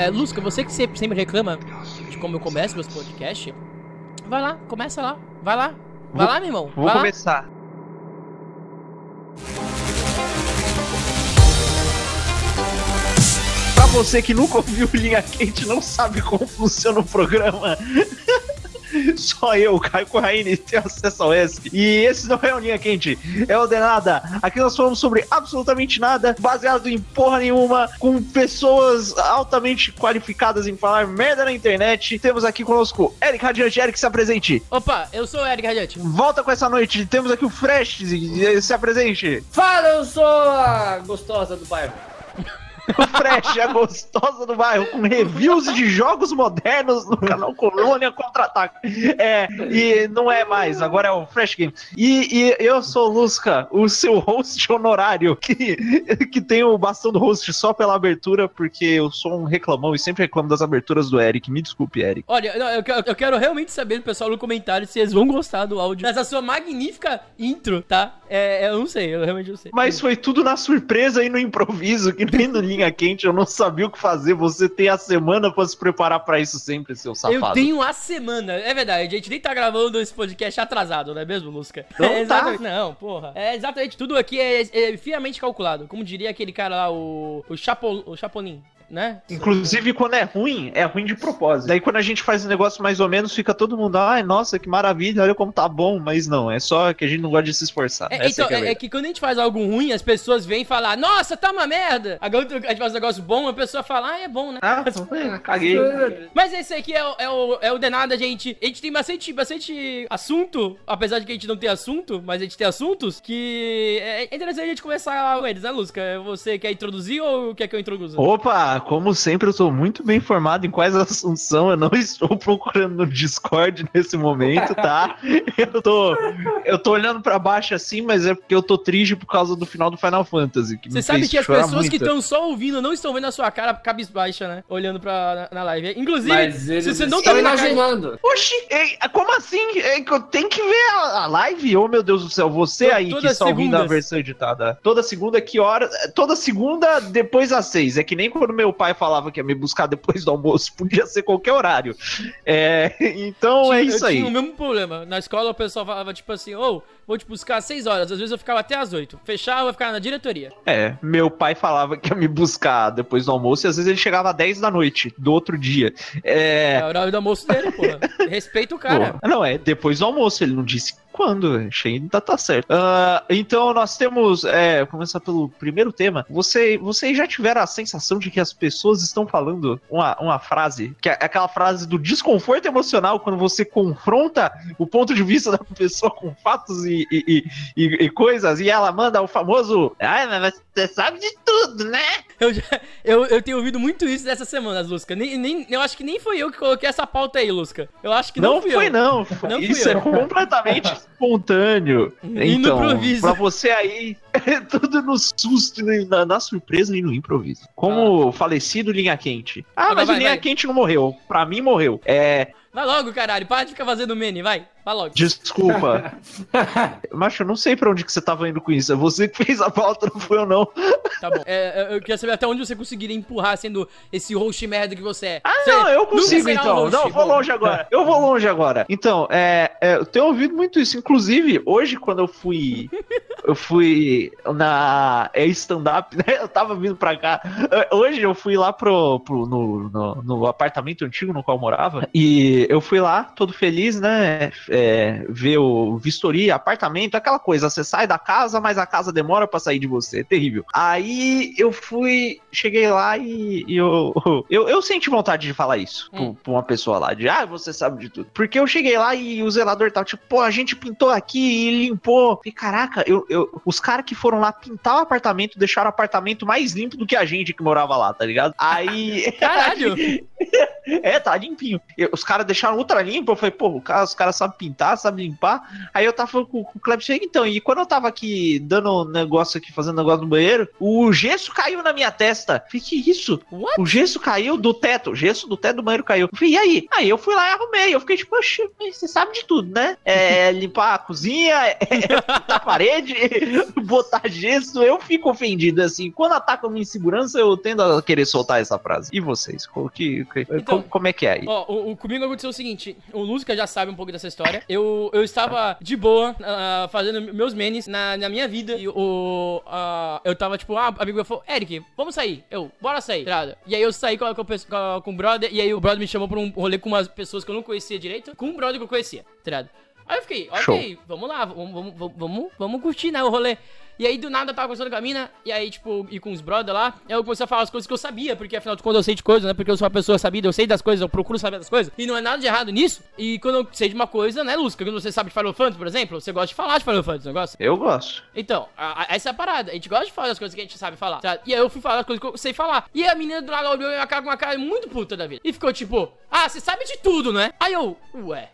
É, Lusca, você que sempre, sempre reclama de como eu começo meus podcasts, vai lá, começa lá, vai lá. Vai Vou- lá, meu irmão. Vou vai lá. começar. Pra você que nunca ouviu Linha Quente, não sabe como funciona o programa. Só eu, Caio Corraine, tenho acesso ao ESC. E esse não é o Linha Quente, é o De Nada. Aqui nós falamos sobre absolutamente nada, baseado em porra nenhuma, com pessoas altamente qualificadas em falar merda na internet. Temos aqui conosco Eric Radiante. Eric, se apresente. Opa, eu sou o Eric Radiante. Volta com essa noite. Temos aqui o Fresh, se apresente. Fala, eu sou a gostosa do bairro. O Fresh, a gostosa do bairro, com reviews de jogos modernos no canal Colônia Contra-Ataque. É, e não é mais, agora é o Fresh Game. E, e eu sou o Lusca, o seu host honorário, que, que tem o bastão do host só pela abertura, porque eu sou um reclamão e sempre reclamo das aberturas do Eric. Me desculpe, Eric. Olha, eu, quero- eu quero realmente saber do pessoal no comentário se eles vão gostar do áudio dessa sua magnífica intro, tá? É, eu não sei, eu realmente não sei. Mas foi tudo na surpresa e no improviso, que nem no Quente, eu não sabia o que fazer. Você tem a semana pra se preparar pra isso sempre, seu safado. Eu tenho a semana, é verdade, a gente nem tá gravando esse podcast atrasado, não é mesmo, Lusca? Não é tá. Não, porra. É exatamente, tudo aqui é, é fiamente calculado. Como diria aquele cara lá, o, o, Chapo, o Chapolin, né? Inclusive, quando é ruim, é ruim de propósito. Daí, quando a gente faz um negócio mais ou menos, fica todo mundo, ai, nossa, que maravilha, olha como tá bom. Mas não, é só que a gente não gosta de se esforçar. É, então, que é é, é que quando a gente faz algo ruim, as pessoas vêm falar, nossa, tá uma merda. Agora a gente faz um negócio bom, a pessoa fala, ah, é bom, né? Ah, é, caguei. Mas esse aqui é, o- é o, é o de nada, gente. A gente tem bastante, bastante assunto, apesar de que a gente não tem assunto, mas a gente tem assuntos que é interessante a gente começar com eles, né, Lusca? Você quer introduzir ou quer que eu introduza? Opa, como sempre, eu sou muito bem informado em quais assuntos são. Eu não estou procurando no Discord nesse momento, tá? Eu tô, eu tô olhando pra baixo assim, mas é porque eu tô triste por causa do final do Final Fantasy. Que Você me sabe fez que as pessoas que muito. estão só ouvindo não estão vendo a sua cara cabisbaixa, né? Olhando pra, na, na live. Inclusive, Mas se você não tá a cara... imaginando. Oxi, ei, como assim? É que eu tenho que ver a, a live? Oh, meu Deus do céu, você To- aí que está ouvindo a versão editada. Toda segunda, que hora? Toda segunda, depois das seis. É que nem quando meu pai falava que ia me buscar depois do almoço, podia ser qualquer horário. É, então é Tinha- isso eu aí. tinha o mesmo problema. Na escola o pessoal falava tipo assim, ô, vou te buscar às 6 horas. Às vezes eu ficava até às 8. Fechava, eu ficava na diretoria. É, meu pai falava que ia me buscar depois do almoço e às vezes ele chegava às 10 da noite do outro dia. É É. o horário do almoço dele, porra. Respeita o cara. Pô, não, é depois do almoço, ele não disse quando, ainda tá certo. Ah, então nós temos, é, começar pelo primeiro tema. Você, vocês já tiveram a sensação de que as pessoas estão falando uma, uma frase, que é aquela frase do desconforto emocional quando você confronta o ponto de vista da pessoa com fatos e, e, e, e- coisas, e ela manda o famoso, ai, mas você sabe de tudo, né? Eu, já, eu, eu tenho ouvido muito isso dessas semanas, Lusca. Nem, nem, eu acho que nem foi eu que coloquei essa pauta aí, Lusca. Eu acho que não, Não, fui foi, eu. não. Não fui Isso eu. é completamente espontâneo. E Então, pra você aí, é tudo no susto, na, na surpresa e no improviso. Como o falecido Linha Quente. Ah, Vai, mas vai, o Linha vai. Quente não morreu. Pra mim, morreu. É, Vai logo, caralho. Para de ficar fazendo mene, vai. Vai logo. desculpa. Macho, eu não sei pra onde que você tava indo com isso. É você que fez a pauta, não foi eu não. Tá bom. É, eu- queria saber até onde você conseguiria empurrar sendo esse host merda que você é. Ah, Você não, eu consigo um então. host. não, vou longe agora. Eu vou longe agora. Então, é, é, eu tenho ouvido muito isso. Inclusive, hoje, quando eu fui. Eu fui na. É stand-up, né? Eu tava vindo pra cá. Hoje eu fui lá pro, pro- no, no, no apartamento antigo no qual eu morava. E eu fui lá, todo feliz, né? É, ver o vistoria, apartamento, aquela coisa. Você sai da casa, mas a casa demora pra sair de você. É terrível. Aí eu fui. Cheguei lá e, e eu, eu. Eu senti vontade de falar isso pra- Hum. pra uma pessoa lá. De, ah, você sabe de tudo. Porque eu cheguei lá e o zelador tava tipo, pô, a gente pintou aqui e limpou. E caraca, eu, eu, os caras que foram lá pintar o apartamento deixaram o apartamento mais limpo do que a gente que morava lá, tá ligado? Aí. Caralho! É, tá limpinho. Os caras deixaram ultra limpo. Eu falei, pô, cara, os caras sabem pintar, sabem limpar. Aí eu tava falando com, com o chega, então, e quando eu tava aqui dando um negócio aqui, fazendo negócio no banheiro, o gesso caiu na minha testa. Falei, que isso? What? O gesso caiu do teto, o gesso do teto do banheiro caiu. Falei, e aí? Aí eu fui lá e arrumei. Eu fiquei tipo, "Oxe, você sabe de tudo, né? É limpar a cozinha, é pintar a parede, botar gesso. Eu fico ofendido, assim. Quando atacam minha insegurança, eu tendo a querer soltar essa frase. E vocês? Co- Que, que- Então, como, como é que é aí? Ó, o, o- comigo aconteceu o seguinte: o Lusca já sabe um pouco dessa história. Eu, eu estava de boa, ah, fazendo meus menes na, na minha vida. E o. ah, eu tava tipo, ah, amigo falou, Eric, vamos sair. Eu, bora sair, tá? E aí eu saí com, com, com, com o brother, e aí o brother me chamou pra um rolê com umas pessoas que eu não conhecia direito, com um brother que eu conhecia, tá? Aí eu fiquei, ok, vamos lá, vamos, vamos, vamos, vamos curtir, né, o rolê. E aí, do nada, eu tava conversando com a mina, e aí, tipo, e com os brother lá, eu comecei a falar as coisas que eu sabia, porque afinal de contas eu sei de coisas, né? Porque eu sou uma pessoa sabida, eu sei das coisas, eu procuro saber das coisas, e não é nada de errado nisso. E quando eu sei de uma coisa, né, Lúcia, quando você sabe de Final Fantasy, por exemplo, você gosta de falar de Final Fantasy, não gosta? Eu gosto. Então, a- a- essa é a parada. A gente gosta de falar das coisas que a gente sabe falar. tá? E aí eu fui falar das coisas que eu sei falar. E a menina do lado olhou minha cara com uma cara muito puta da vida. E ficou tipo, ah, você sabe de tudo, né? Aí eu, ué.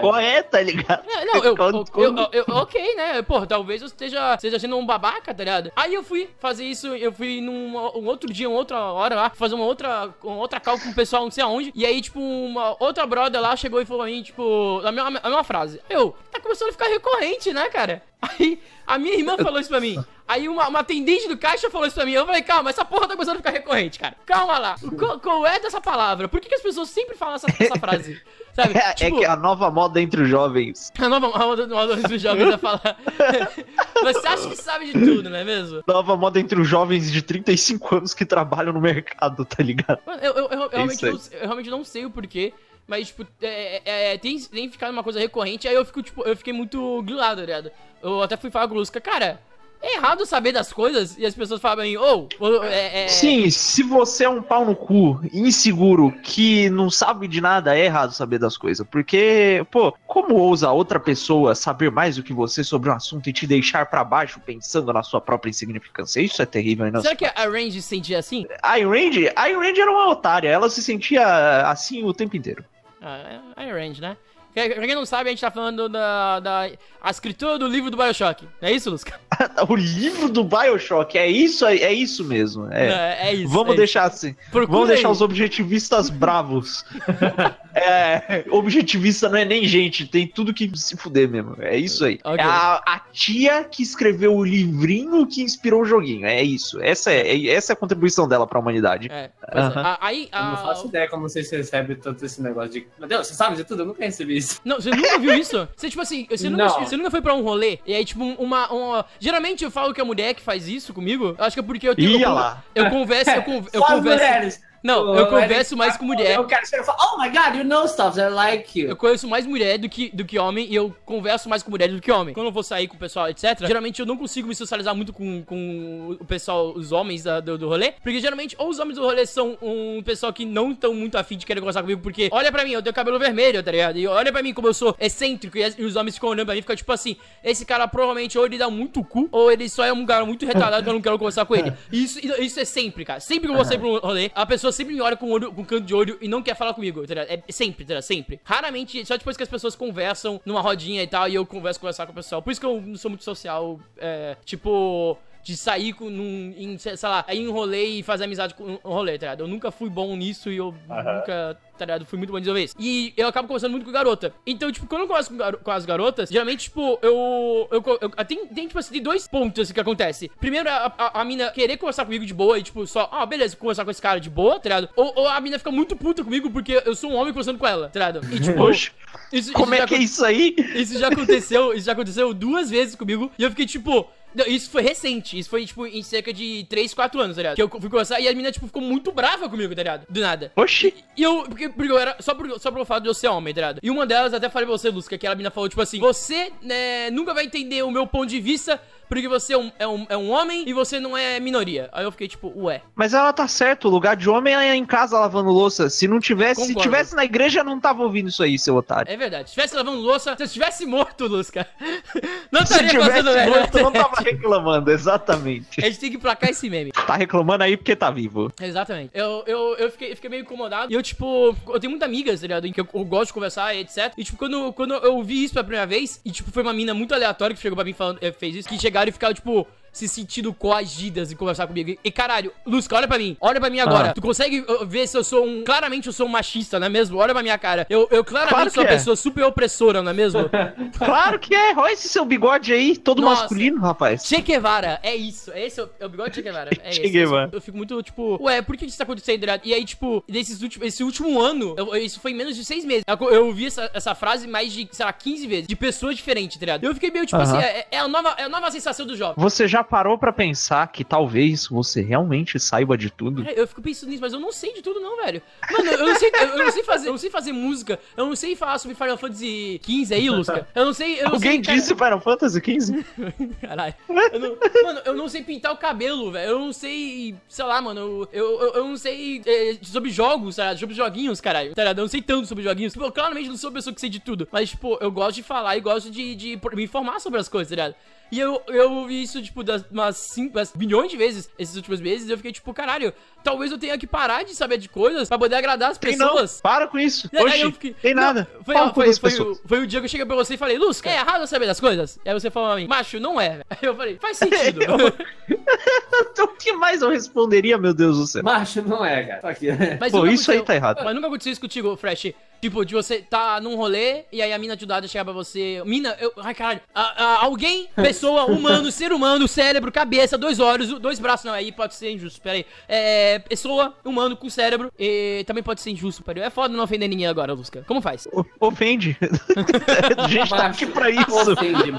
Qual é, tá ligado? É, não, eu, eu, eu, eu- ok, né? Pô, talvez eu esteja, esteja sendo um babaca, tá ligado? Aí eu fui fazer isso, eu fui num um outro dia, uma outra hora lá, fazer uma outra, uma outra call com o pessoal não sei aonde. E aí, tipo, uma outra brother lá chegou e falou pra mim, tipo, a mesma, a mesma frase. Eu, tá começando a ficar recorrente, né, cara? Aí a minha irmã falou isso pra mim. Aí uma, uma atendente do caixa falou isso pra mim. Eu falei, calma, essa porra tá começando a ficar recorrente, cara. Calma lá. Qual, qual é dessa palavra? Por que, que as pessoas sempre falam essa, essa frase? Sabe? É, é que a nova moda entre os jovens. A nova moda moda dos jovens a falar. Você acha que sabe de tudo, não é mesmo? Nova moda entre os jovens de 35 anos que trabalham no mercado, tá ligado? Mano, eu, eu- eu- eu realmente isso aí. não, eu realmente não sei o porquê. Mas, tipo, é, é- é, tem, tem ficado uma coisa recorrente, aí eu fico, tipo, eu fiquei muito grilado, tá ligado? Eu até fui falar com o Lusca, cara, é errado saber das coisas e as pessoas falam mim, ô, ô, é, é, Sim, se você é um pau no cu, inseguro, que não sabe de nada, é errado saber das coisas. Porque, pô, como ousa outra pessoa saber mais do que você sobre um assunto e te deixar pra baixo pensando na sua própria insignificância? Isso é terrível, não Será que a Range se sentia assim? A Range, a Range era uma otária, ela se sentia assim o tempo inteiro. Ah, é a Range, né? Pra quem não sabe, a gente tá falando da, da a escritora do livro do Bioshock. Não é isso, Lusca? o livro do Bioshock, é isso, é isso mesmo. É. É, é isso. Vamos é deixar assim. Procura Vamos deixar aí. os objetivistas bravos. é, objetivista não é nem gente, tem tudo que se fuder mesmo. É isso aí. Ok. É a, a tia que escreveu o livrinho que inspirou o joguinho. É isso. Essa é, é- essa é a contribuição dela pra humanidade. É, é. Aham. A- Aí, Eu não faço ideia como vocês recebem tanto esse negócio de. Meu Deus, você sabe de tudo? Eu nunca recebi isso. Não, você nunca viu isso? Você, tipo assim, você nunca, Não. você nunca foi pra um rolê e aí, tipo, uma, uma. Geralmente eu falo que é mulher que faz isso comigo. Eu acho que é porque eu tenho. Ia eu, lá. Eu converso, eu, converso. Não, O eu converso mais tá com mulher. Eu quero chegar e falar, oh my god, you know stuff, I like you. Eu conheço mais mulher do que, do que homem e eu converso mais com mulher do que homem. Quando eu vou sair com o pessoal, etc., geralmente eu não consigo me socializar muito com, com o pessoal, os homens da- do, do rolê, porque geralmente ou os homens do rolê são um pessoal que não estão muito afim de querer conversar comigo, porque olha pra mim, eu tenho cabelo vermelho, tá ligado? E olha pra mim como eu sou excêntrico e, e os homens ficam olhando pra mim e ficam tipo assim: esse cara provavelmente ou ele dá muito cu, ou ele só é um cara muito retardado que eu não quero conversar com ele. E isso, isso é sempre, cara. Sempre que eu vou sair pra um rolê, a pessoa sempre me olha com o olho, com canto de olho e não quer falar comigo, tá ligado? É sempre, tá ligado? Sempre. Raramente, só depois que as pessoas conversam numa rodinha e tal, e eu converso, conversar com o pessoal. Por isso que eu não sou muito social, é, tipo. De sair com, num, em, sei lá, aí em rolê e fazer amizade com um rolê, tá ligado? Eu nunca fui bom nisso e eu nunca, tá ligado? Fui muito bom de isso. E eu acabo conversando muito com garota. Então, tipo, quando eu converso com, garo- com as garotas, geralmente, tipo, eu. eu, eu- eu- tem, tem, tipo assim, tem dois pontos assim, que acontece. Primeiro, a, a, a mina querer conversar comigo de boa e, tipo, só, ah, beleza, conversar com esse cara de boa, tá ligado? Ou, ou a mina fica muito puta comigo porque eu sou um homem conversando com ela, tá ligado? E, tipo, Poxa, isso, como isso é que é isso aí? isso já aconteceu, isso já aconteceu duas vezes comigo. E eu fiquei tipo. não, Isso foi recente, isso foi, tipo, em cerca de 3, 4 anos, tá ligado? Que eu fui conversar e a menina, tipo, ficou muito brava comigo, tá ligado? Do nada. Oxi. E eu, porque, era, só por, só pelo fato de eu ser homem, tá? E uma delas, até falei pra você, Lúcia, que aquela menina falou, tipo assim, você, né, nunca vai entender o meu ponto de vista porque você é um, é, um, é um homem e você não é minoria. Aí eu fiquei tipo, ué. Mas ela tá certo, o lugar de homem é em casa lavando louça. Se não tivesse, se Concordo. tivesse na igreja, não tava ouvindo isso aí, seu otário. É verdade. Se tivesse lavando louça, se eu estivesse morto, Lusca, não Se estaria tivesse fazendo morto, não tava reclamando, exatamente. A gente tem que placar esse meme. Tá reclamando aí porque tá vivo. Exatamente. Eu, eu, eu, fiquei, fiquei meio incomodado. E eu, tipo, eu tenho muitas amigas, tá ligado? Em que eu, eu gosto de conversar e etc. E, tipo, quando, quando eu vi isso pela primeira vez, e, tipo, foi uma mina muito aleatória que chegou pra mim falando, eh, fez isso, que e ficaram, tipo. Se sentindo coagidas em conversar comigo. E caralho, Lusca, olha pra mim. Olha pra mim agora. Ah. Tu consegue uh, ver se eu sou um. Claramente eu sou um machista, não é mesmo? Olha pra minha cara. Eu, eu claramente Claro sou uma é. pessoa super opressora, não é mesmo? Claro que é. Olha esse seu bigode aí, todo Nossa. masculino, rapaz. Che Guevara, é isso. É esse é o, é o bigode Che Guevara. É Che esse. Guevara. Eu fico muito, tipo, ué, por que isso tá acontecendo direto? E aí, tipo, nesses últimos, esse último ano, eu- isso foi em menos de seis meses. Eu, eu ouvi essa, essa frase mais de, sei lá, 15 vezes, de pessoas diferentes, tá ligado? Eu fiquei meio, tipo Aham. assim, é, é a nova, é a nova sensação do jovem. Você já parou pra pensar que talvez você realmente saiba de tudo? Cara, Eu fico pensando nisso, mas eu não sei de tudo, não, velho. Mano, eu não sei, eu, não sei fazer, eu não sei fazer música, eu não sei falar sobre Final Fantasy XV aí, Lusca. Eu não sei. Eu não Alguém sei, cara- disse Final Fantasy XV? Caralho. Eu não- mano, eu não sei pintar o cabelo, velho. Eu não sei. Sei lá, mano. Eu, eu, eu- não sei é, sobre jogos, tá ligado? Sobre joguinhos, caralho. Tá? Eu não sei tanto sobre joguinhos. Tipo, eu claramente não sou uma pessoa que sei de tudo. Mas, tipo, eu gosto de falar e gosto de, de me informar sobre as coisas, tá ligado? E eu, eu ouvi isso, tipo, das, umas, cinco, umas milhões de vezes esses últimos meses. E eu fiquei, tipo, caralho, talvez eu tenha que parar de saber de coisas pra poder agradar as Tem não, pessoas. para com isso. E aí Oxi, eu fiquei- tem Não, nada. Foi, cu foi, foi, pessoas. o, foi o dia que eu cheguei pra você e falei, Lusca, é errado eu saber das coisas? Aí você falou pra mim, macho, não é. Aí eu falei, faz sentido. Então, o que mais eu responderia, meu Deus do céu? Macho não é, cara. Tô aqui. Mas Pô, isso aí tá errado. Mas nunca aconteceu isso contigo, Fresh. Tipo, de você tá num rolê e aí a mina de dada chega pra você. Mina, eu. Ai, caralho. A- a- alguém, pessoa, humano, ser humano, cérebro, cabeça, dois olhos, dois braços. Não, aí pode ser injusto, pera aí. É. Pessoa, humano com cérebro. E também pode ser injusto, peraí. É foda não ofender ninguém agora, Lusca. Como faz? O- Ofende. A gente tá aqui pra isso. Ofende.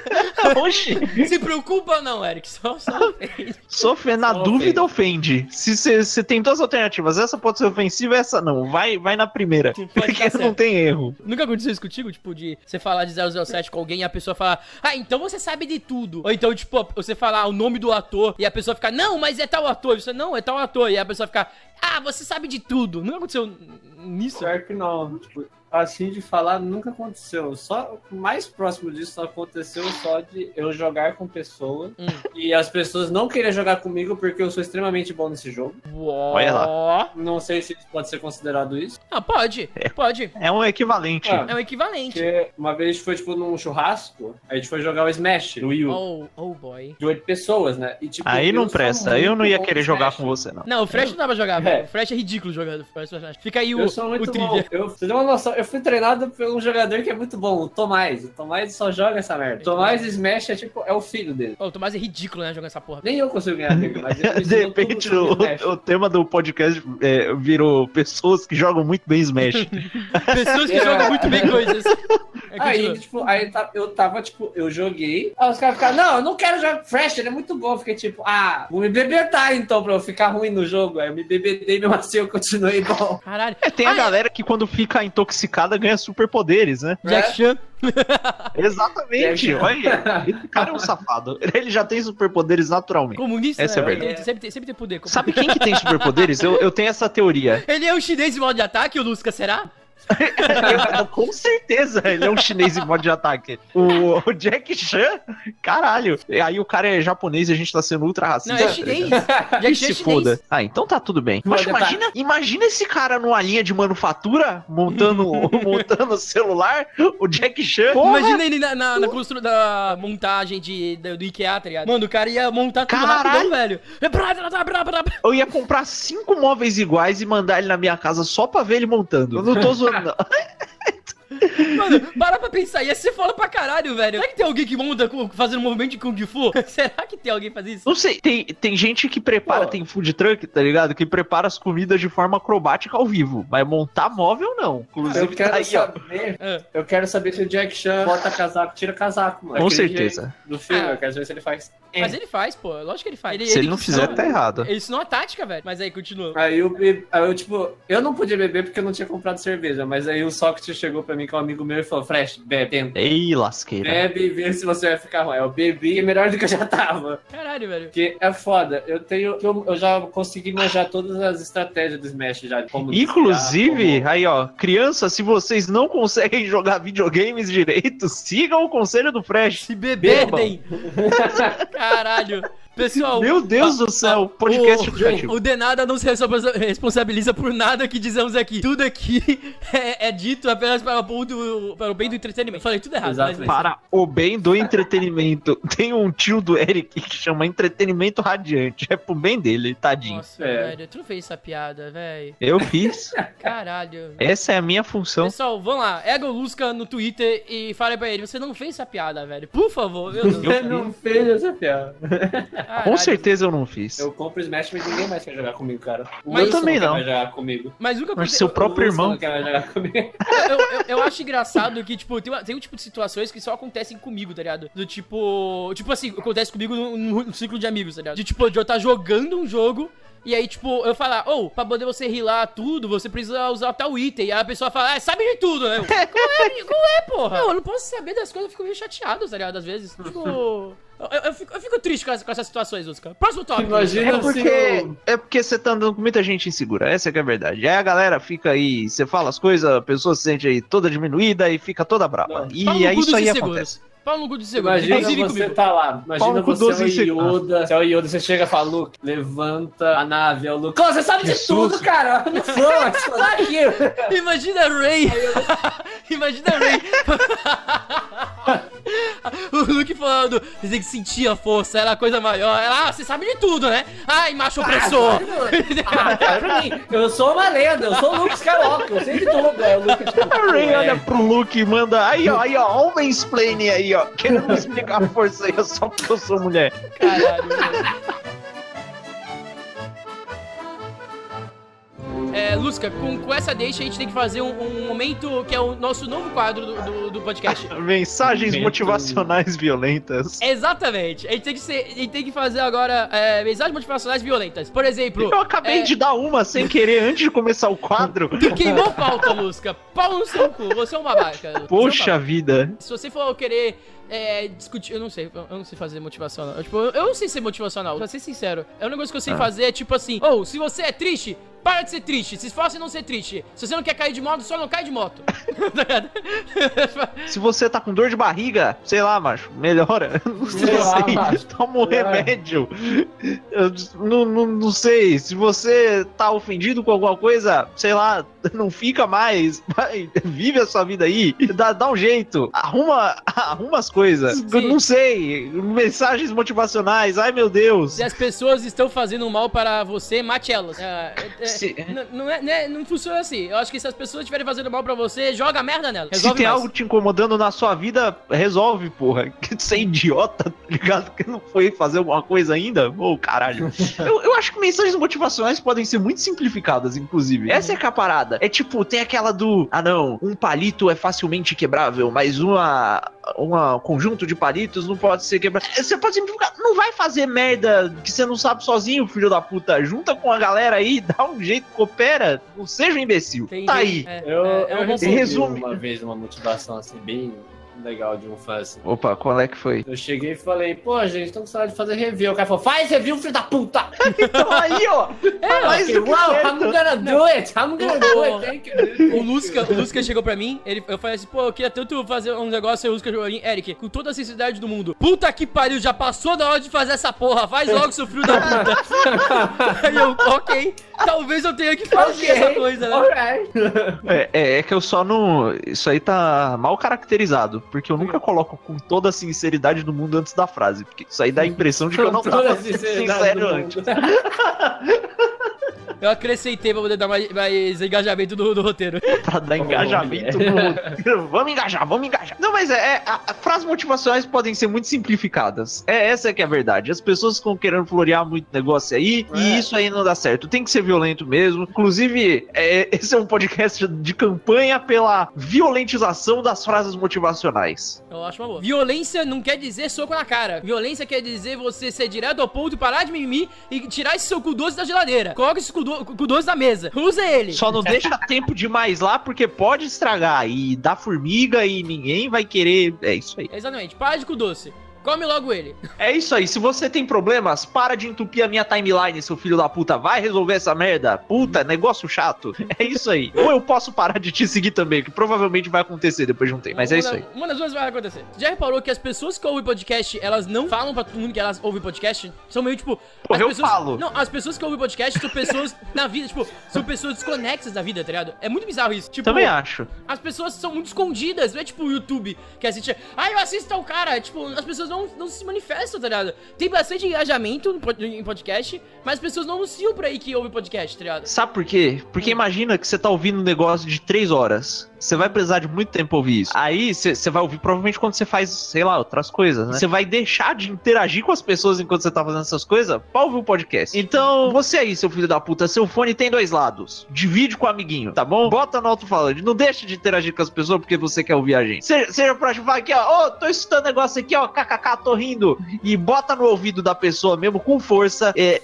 Oxi. Se preocupa não, Eric? Só, só ofende. Sofre na Só dúvida, ofende. Se você tem duas alternativas, essa pode ser ofensiva e essa não. Vai, vai na primeira. Porque tá não tem erro. Nunca aconteceu isso contigo? Tipo, de você falar de 007 com alguém e a pessoa falar, ah, então você sabe de tudo. Ou então, tipo, você falar o nome do ator e a pessoa ficar, não, mas é tal ator. E você, não, é tal ator. E a pessoa ficar, ah, você sabe de tudo. Nunca aconteceu nisso? Pior que não. Tipo, assim de falar nunca aconteceu. Só o mais próximo disso aconteceu só de eu jogar com pessoas Hum. e as pessoas não querem jogar comigo porque eu sou extremamente bom nesse jogo. Uó. Olha Não sei se pode ser considerado isso. Ah, pode, pode. É um equivalente. Ah. É o equivalente. Porque uma vez a gente foi, tipo, num churrasco, a gente foi jogar o Smash no Wii U. Oh, oh boy. De oito pessoas, né? E, tipo, Aí não presta. Eu não ia bom querer jogar com você, não. Não, o Fresh não dá pra jogar, É. velho. O Fresh é ridículo jogando. Fica aí o, Eu sou o muito bom. trivia. Eu, você tem uma noção, eu fui treinado por um jogador que é muito bom, o Tomás. O Tomás só joga essa merda. O Tomás Smash é tipo, é o filho dele. Ô, o Tomás é ridículo, né, jogando essa porra. Nem eu consigo ganhar dele, mas ele De repente, o, o tema do podcast é, virou pessoas que jogam muito bem Smash. Pessoas que É. jogam muito bem coisas. É, Aí, continua. tipo, aí tá- eu tava, tipo, eu joguei. Aí os caras ficaram, não, eu não quero jogar Fresh, ele é muito bom. Eu fiquei tipo, ah, vou me bebetar então pra eu ficar ruim no jogo. Aí eu me bebedei, mesmo assim eu continuei bom. Caralho. É, tem a Ah, galera que quando fica intoxicada ganha superpoderes, né? Jack Chan. Exatamente. É. Olha, esse cara é um safado. Ele já tem superpoderes naturalmente. Comunista, Essa é né? verdade. Tem- Sempre, tem- sempre tem poder. Sabe quem que tem superpoderes? Eu, eu tenho essa teoria. Ele é um chinês em modo de ataque, o Lusca, será? Eu- com certeza ele é um chinês em modo de ataque. O, o Jack Chan, caralho. E Aí o cara é japonês e a gente tá sendo ultra racista. Não, é chinês. Jack Chan é se foda. Ah, então tá tudo bem. Mas tá. imagina, imagina esse cara numa linha de manufatura, montando montando celular, o Jack Chan. Porra, Imagina ele na, na, na constru- da montagem de, do, do IKEA, tá ligado? Mano, o cara ia montar tudo Caralho. rapidão, velho. É. Eu ia comprar cinco móveis iguais e mandar ele na minha casa só pra ver ele montando. Eu não tô zoando, não. Mano, para pra pensar, ia ser foda pra caralho, velho. Será que tem alguém que monta com- fazendo um movimento de Kung Fu? Será que tem alguém que faz isso? Não sei, tem, tem gente que prepara, Pô. tem food truck, tá ligado? Que prepara as comidas de forma acrobática ao vivo. Mas montar móvel, não. Inclusive, Eu quero tá aí, ó. saber. Ah. Eu quero saber se o Jack Chan bota casaco, tira casaco, mano. Com Aquele certeza. Do filme, Ah. eu quero saber se ele faz. É. Mas ele faz, pô. Lógico que ele faz. Se ele não que fizer, ensina- tá errado. Ele ensinou a tática, velho. Mas aí, continua. Aí eu, aí eu, tipo, eu não podia beber porque eu não tinha comprado cerveja, mas aí o Socket chegou pra mim, que é um amigo meu, e falou: Fresh, bebe. Ei, lasqueira. Bebe e vê se você vai ficar ruim. Eu bebi é melhor do que eu já tava. Caralho, velho. Porque é foda. Eu tenho. Eu, eu já consegui manjar todas as estratégias do Smash já. Como Inclusive, desviar, como- aí ó, crianças, se vocês não conseguem jogar videogames direito, sigam o conselho do Fresh. Se bebedem. Caralho. Pessoal, Meu Deus do céu, podcast o, educativo. o Denada não se responsa- responsabiliza por nada que dizemos aqui. Tudo aqui é, é dito apenas para o, do, para o bem do entretenimento. Falei tudo errado. Para o bem do entretenimento. Tem um tio do Eric que chama entretenimento radiante. É pro bem dele, tadinho. Nossa, É. velho. Tu não fez essa piada, velho. Eu fiz. Caralho. Essa é a minha função. Pessoal, vamos lá. Ego Lusca no Twitter e fale pra ele. Você não fez essa piada, velho. Por favor, meu Deus. Você não fez essa piada. Com certeza eu não fiz. Eu compro Smash, mas ninguém mais quer jogar comigo, cara. O Mas Wilson também quer não. mais jogar comigo. Mas nunca Mas aconteceu. seu próprio O Wilson irmão. não quer mais jogar comigo. eu, eu, eu acho engraçado que, tipo, tem, uma- tem um tipo de situações que só acontecem comigo, tá ligado? Do tipo. Tipo assim, acontece comigo no, no- no ciclo de amigos, tá ligado? De tipo, de eu estar jogando um jogo. E aí, tipo, eu falar, ô, pra poder você rilar tudo, você precisa usar tal item. E aí a pessoa fala, ah, sabe de tudo, né? Eu, Qual é, qual é, porra? Não, eu não posso saber das coisas, eu fico meio chateado, tá ligado? Às vezes. Tipo. Eu, eu fico, eu fico triste com, essa- com essas situações, Oscar. Próximo tópico. Imagina É porque, é porque você tá andando com muita gente insegura, essa que é a verdade. Aí a galera fica aí, você fala as coisas, a pessoa se sente aí toda diminuída e fica toda brava. Não. E é cu isso aí acontece. Pau no cu de seguro. Imagina você comigo. tá lá. Imagina cu você é o. Yoda. Você é o Yoda, você chega e fala, Luke, levanta a nave. É o Luke. "Ô, Você sabe de Que tudo, cara. Aqui. Imagina a Ray. Imagina a Ray. o Luke falando, você tem que sentir a força, ela é a coisa maior. Ela, ah, você sabe de tudo, né? Ai, macho opressor. Ah, pra mim, eu sou uma lenda, eu sou o Luke Skywalker, eu sei de tudo. É o Luke tipo, A Ray é. olha pro Luke e manda, aí ó, aí ó, ó o mansplaining aí ó, querendo me explicar a força aí só porque eu sou mulher. Caralho, É, Lusca, com, com essa deixa a gente tem que fazer um, um momento que é o nosso novo quadro do, do, do podcast. Mensagens Momento. motivacionais violentas. Exatamente. A gente tem que, ser, a gente tem que fazer agora é, mensagens motivacionais violentas. Por exemplo, Eu acabei é, de dar uma sem querer antes de começar o quadro. tu queimou pauta, Lusca. Pau no seu cu. Você é um babaca. É um Poxa babaca. vida. Se você for querer é, discutir. Eu não sei, eu não sei fazer motivacional. Eu, tipo, eu, eu não sei ser motivacional, pra ser sincero. É um negócio que eu sei Ah. fazer, é tipo assim: ou se você é triste, para de ser triste. Se esforce em não ser triste. Se você não quer cair de moto, só não cai de moto. Tá? Se você tá com dor de barriga, sei lá, macho, melhora. Não sei, Sei lá, macho. toma um É. remédio. Eu não, não, não sei. Se você tá ofendido com alguma coisa, sei lá, não fica mais. Vai, vive a sua vida aí. Dá, dá um jeito. Arruma, arruma as coisas. Eu Sim. não sei. Mensagens motivacionais. Ai, meu Deus. Se as pessoas estão fazendo mal para você, mate elas. É, é, é, Se- não, é, né, não funciona assim. Eu acho que se as pessoas estiverem fazendo mal pra você, joga merda nela. Se Resolve tem mais. algo te incomodando na sua vida, resolve, porra. Que você é idiota, tá ligado? Que não foi fazer alguma coisa ainda? Ô, caralho. eu, eu acho que mensagens motivacionais podem ser muito simplificadas, inclusive. Essa é que é a parada. É tipo, tem aquela do, ah não, um palito é facilmente quebrável, mas uma, uma conjunto de palitos não pode ser quebrado. Você pode simplificar. Não vai fazer merda que você não sabe sozinho, filho da puta. Junta com a galera aí, dá um jeito, coopera. Não seja um imbecil. Tem- tá aí. É, Eu, é, é um eu recebi Resume. uma vez uma motivação assim, bem legal de um fã assim. Opa, qual é que foi? Eu cheguei e falei, pô, gente, tô com saudade de fazer review. O cara falou, faz review, filho da puta! Então aí, ó. É, Faz Fiquei, o que wow. I'm gonna do it! I'm gonna do it! Thank you! O Lusca, o Lusca chegou pra mim, ele, eu falei assim, pô, eu queria tanto fazer um negócio, e o Lusca pra mim, Eric, com toda a sinceridade do mundo, puta que pariu, já passou da hora de fazer essa porra, faz logo, seu filho da puta. Aí eu, ok, talvez eu tenha que fazer essa coisa, né? Alright. É, é, é que eu só não. Isso aí tá mal caracterizado. Porque eu nunca coloco com toda a sinceridade do mundo antes da frase. Porque isso aí dá a impressão de que eu não tava sincero antes. Eu acrescentei pra poder dar mais, mais engajamento do, do roteiro. Pra dar engajamento no roteiro. Vamos engajar, vamos engajar. Não, mas é, é, a- a- frases motivacionais podem ser muito simplificadas. É essa é que é a verdade. As pessoas ficam querendo florear muito negócio aí É. e isso aí não dá certo. Tem que ser violento mesmo. Inclusive, é, esse é um podcast de campanha pela violentização das frases motivacionais. Eu acho uma boa. Violência não quer dizer soco na cara. Violência quer dizer você ser direto ao ponto, parar de mimimi e tirar esse seu cu doce da geladeira. Coloca esse cu doce do- o doce da mesa. Usa ele. Só não deixa tempo demais lá, porque pode estragar. E dá formiga e ninguém vai querer. É isso aí. Exatamente. Para de o doce. Come logo ele. É isso aí. Se você tem problemas, para de entupir a minha timeline, seu filho da puta. Vai resolver essa merda. Puta, negócio chato. É isso aí. Ou eu posso parar de te seguir também, que provavelmente vai acontecer depois de um tempo. Mas é Uma isso da- aí. Uma das duas vai acontecer. Já reparou que as pessoas que ouvem podcast, elas não falam pra todo mundo que elas ouvem podcast? São meio tipo. As eu pessoas, falo. Não, as pessoas que ouvem podcast são pessoas na vida, tipo, são pessoas desconexas da vida, tá ligado? É muito bizarro isso. Tipo, Também acho. as pessoas são muito escondidas, não é tipo o YouTube que assiste. Ah, eu assisto ao cara. Tipo, as pessoas não, não se manifestam, tá ligado? Tem bastante engajamento em podcast, mas as pessoas não anunciam pra aí que ouve podcast, tá ligado? Sabe por quê? Porque imagina que você tá ouvindo um negócio de três horas. Você vai precisar de muito tempo pra ouvir isso. Aí você vai ouvir provavelmente quando você faz, sei lá, outras coisas, né? Você vai deixar de interagir com as pessoas enquanto você tá fazendo essas coisas pra ouvir o podcast. Então, você aí, seu filho da puta, seu fone tem dois lados. Divide com o amiguinho, tá bom? Bota no alto-falante. Não deixa de interagir com as pessoas porque você quer ouvir a gente. Seja, seja pra falar aqui, ó, ô, tô escutando negócio aqui, ó, kkk, tô rindo. E bota no ouvido da pessoa mesmo com força. É,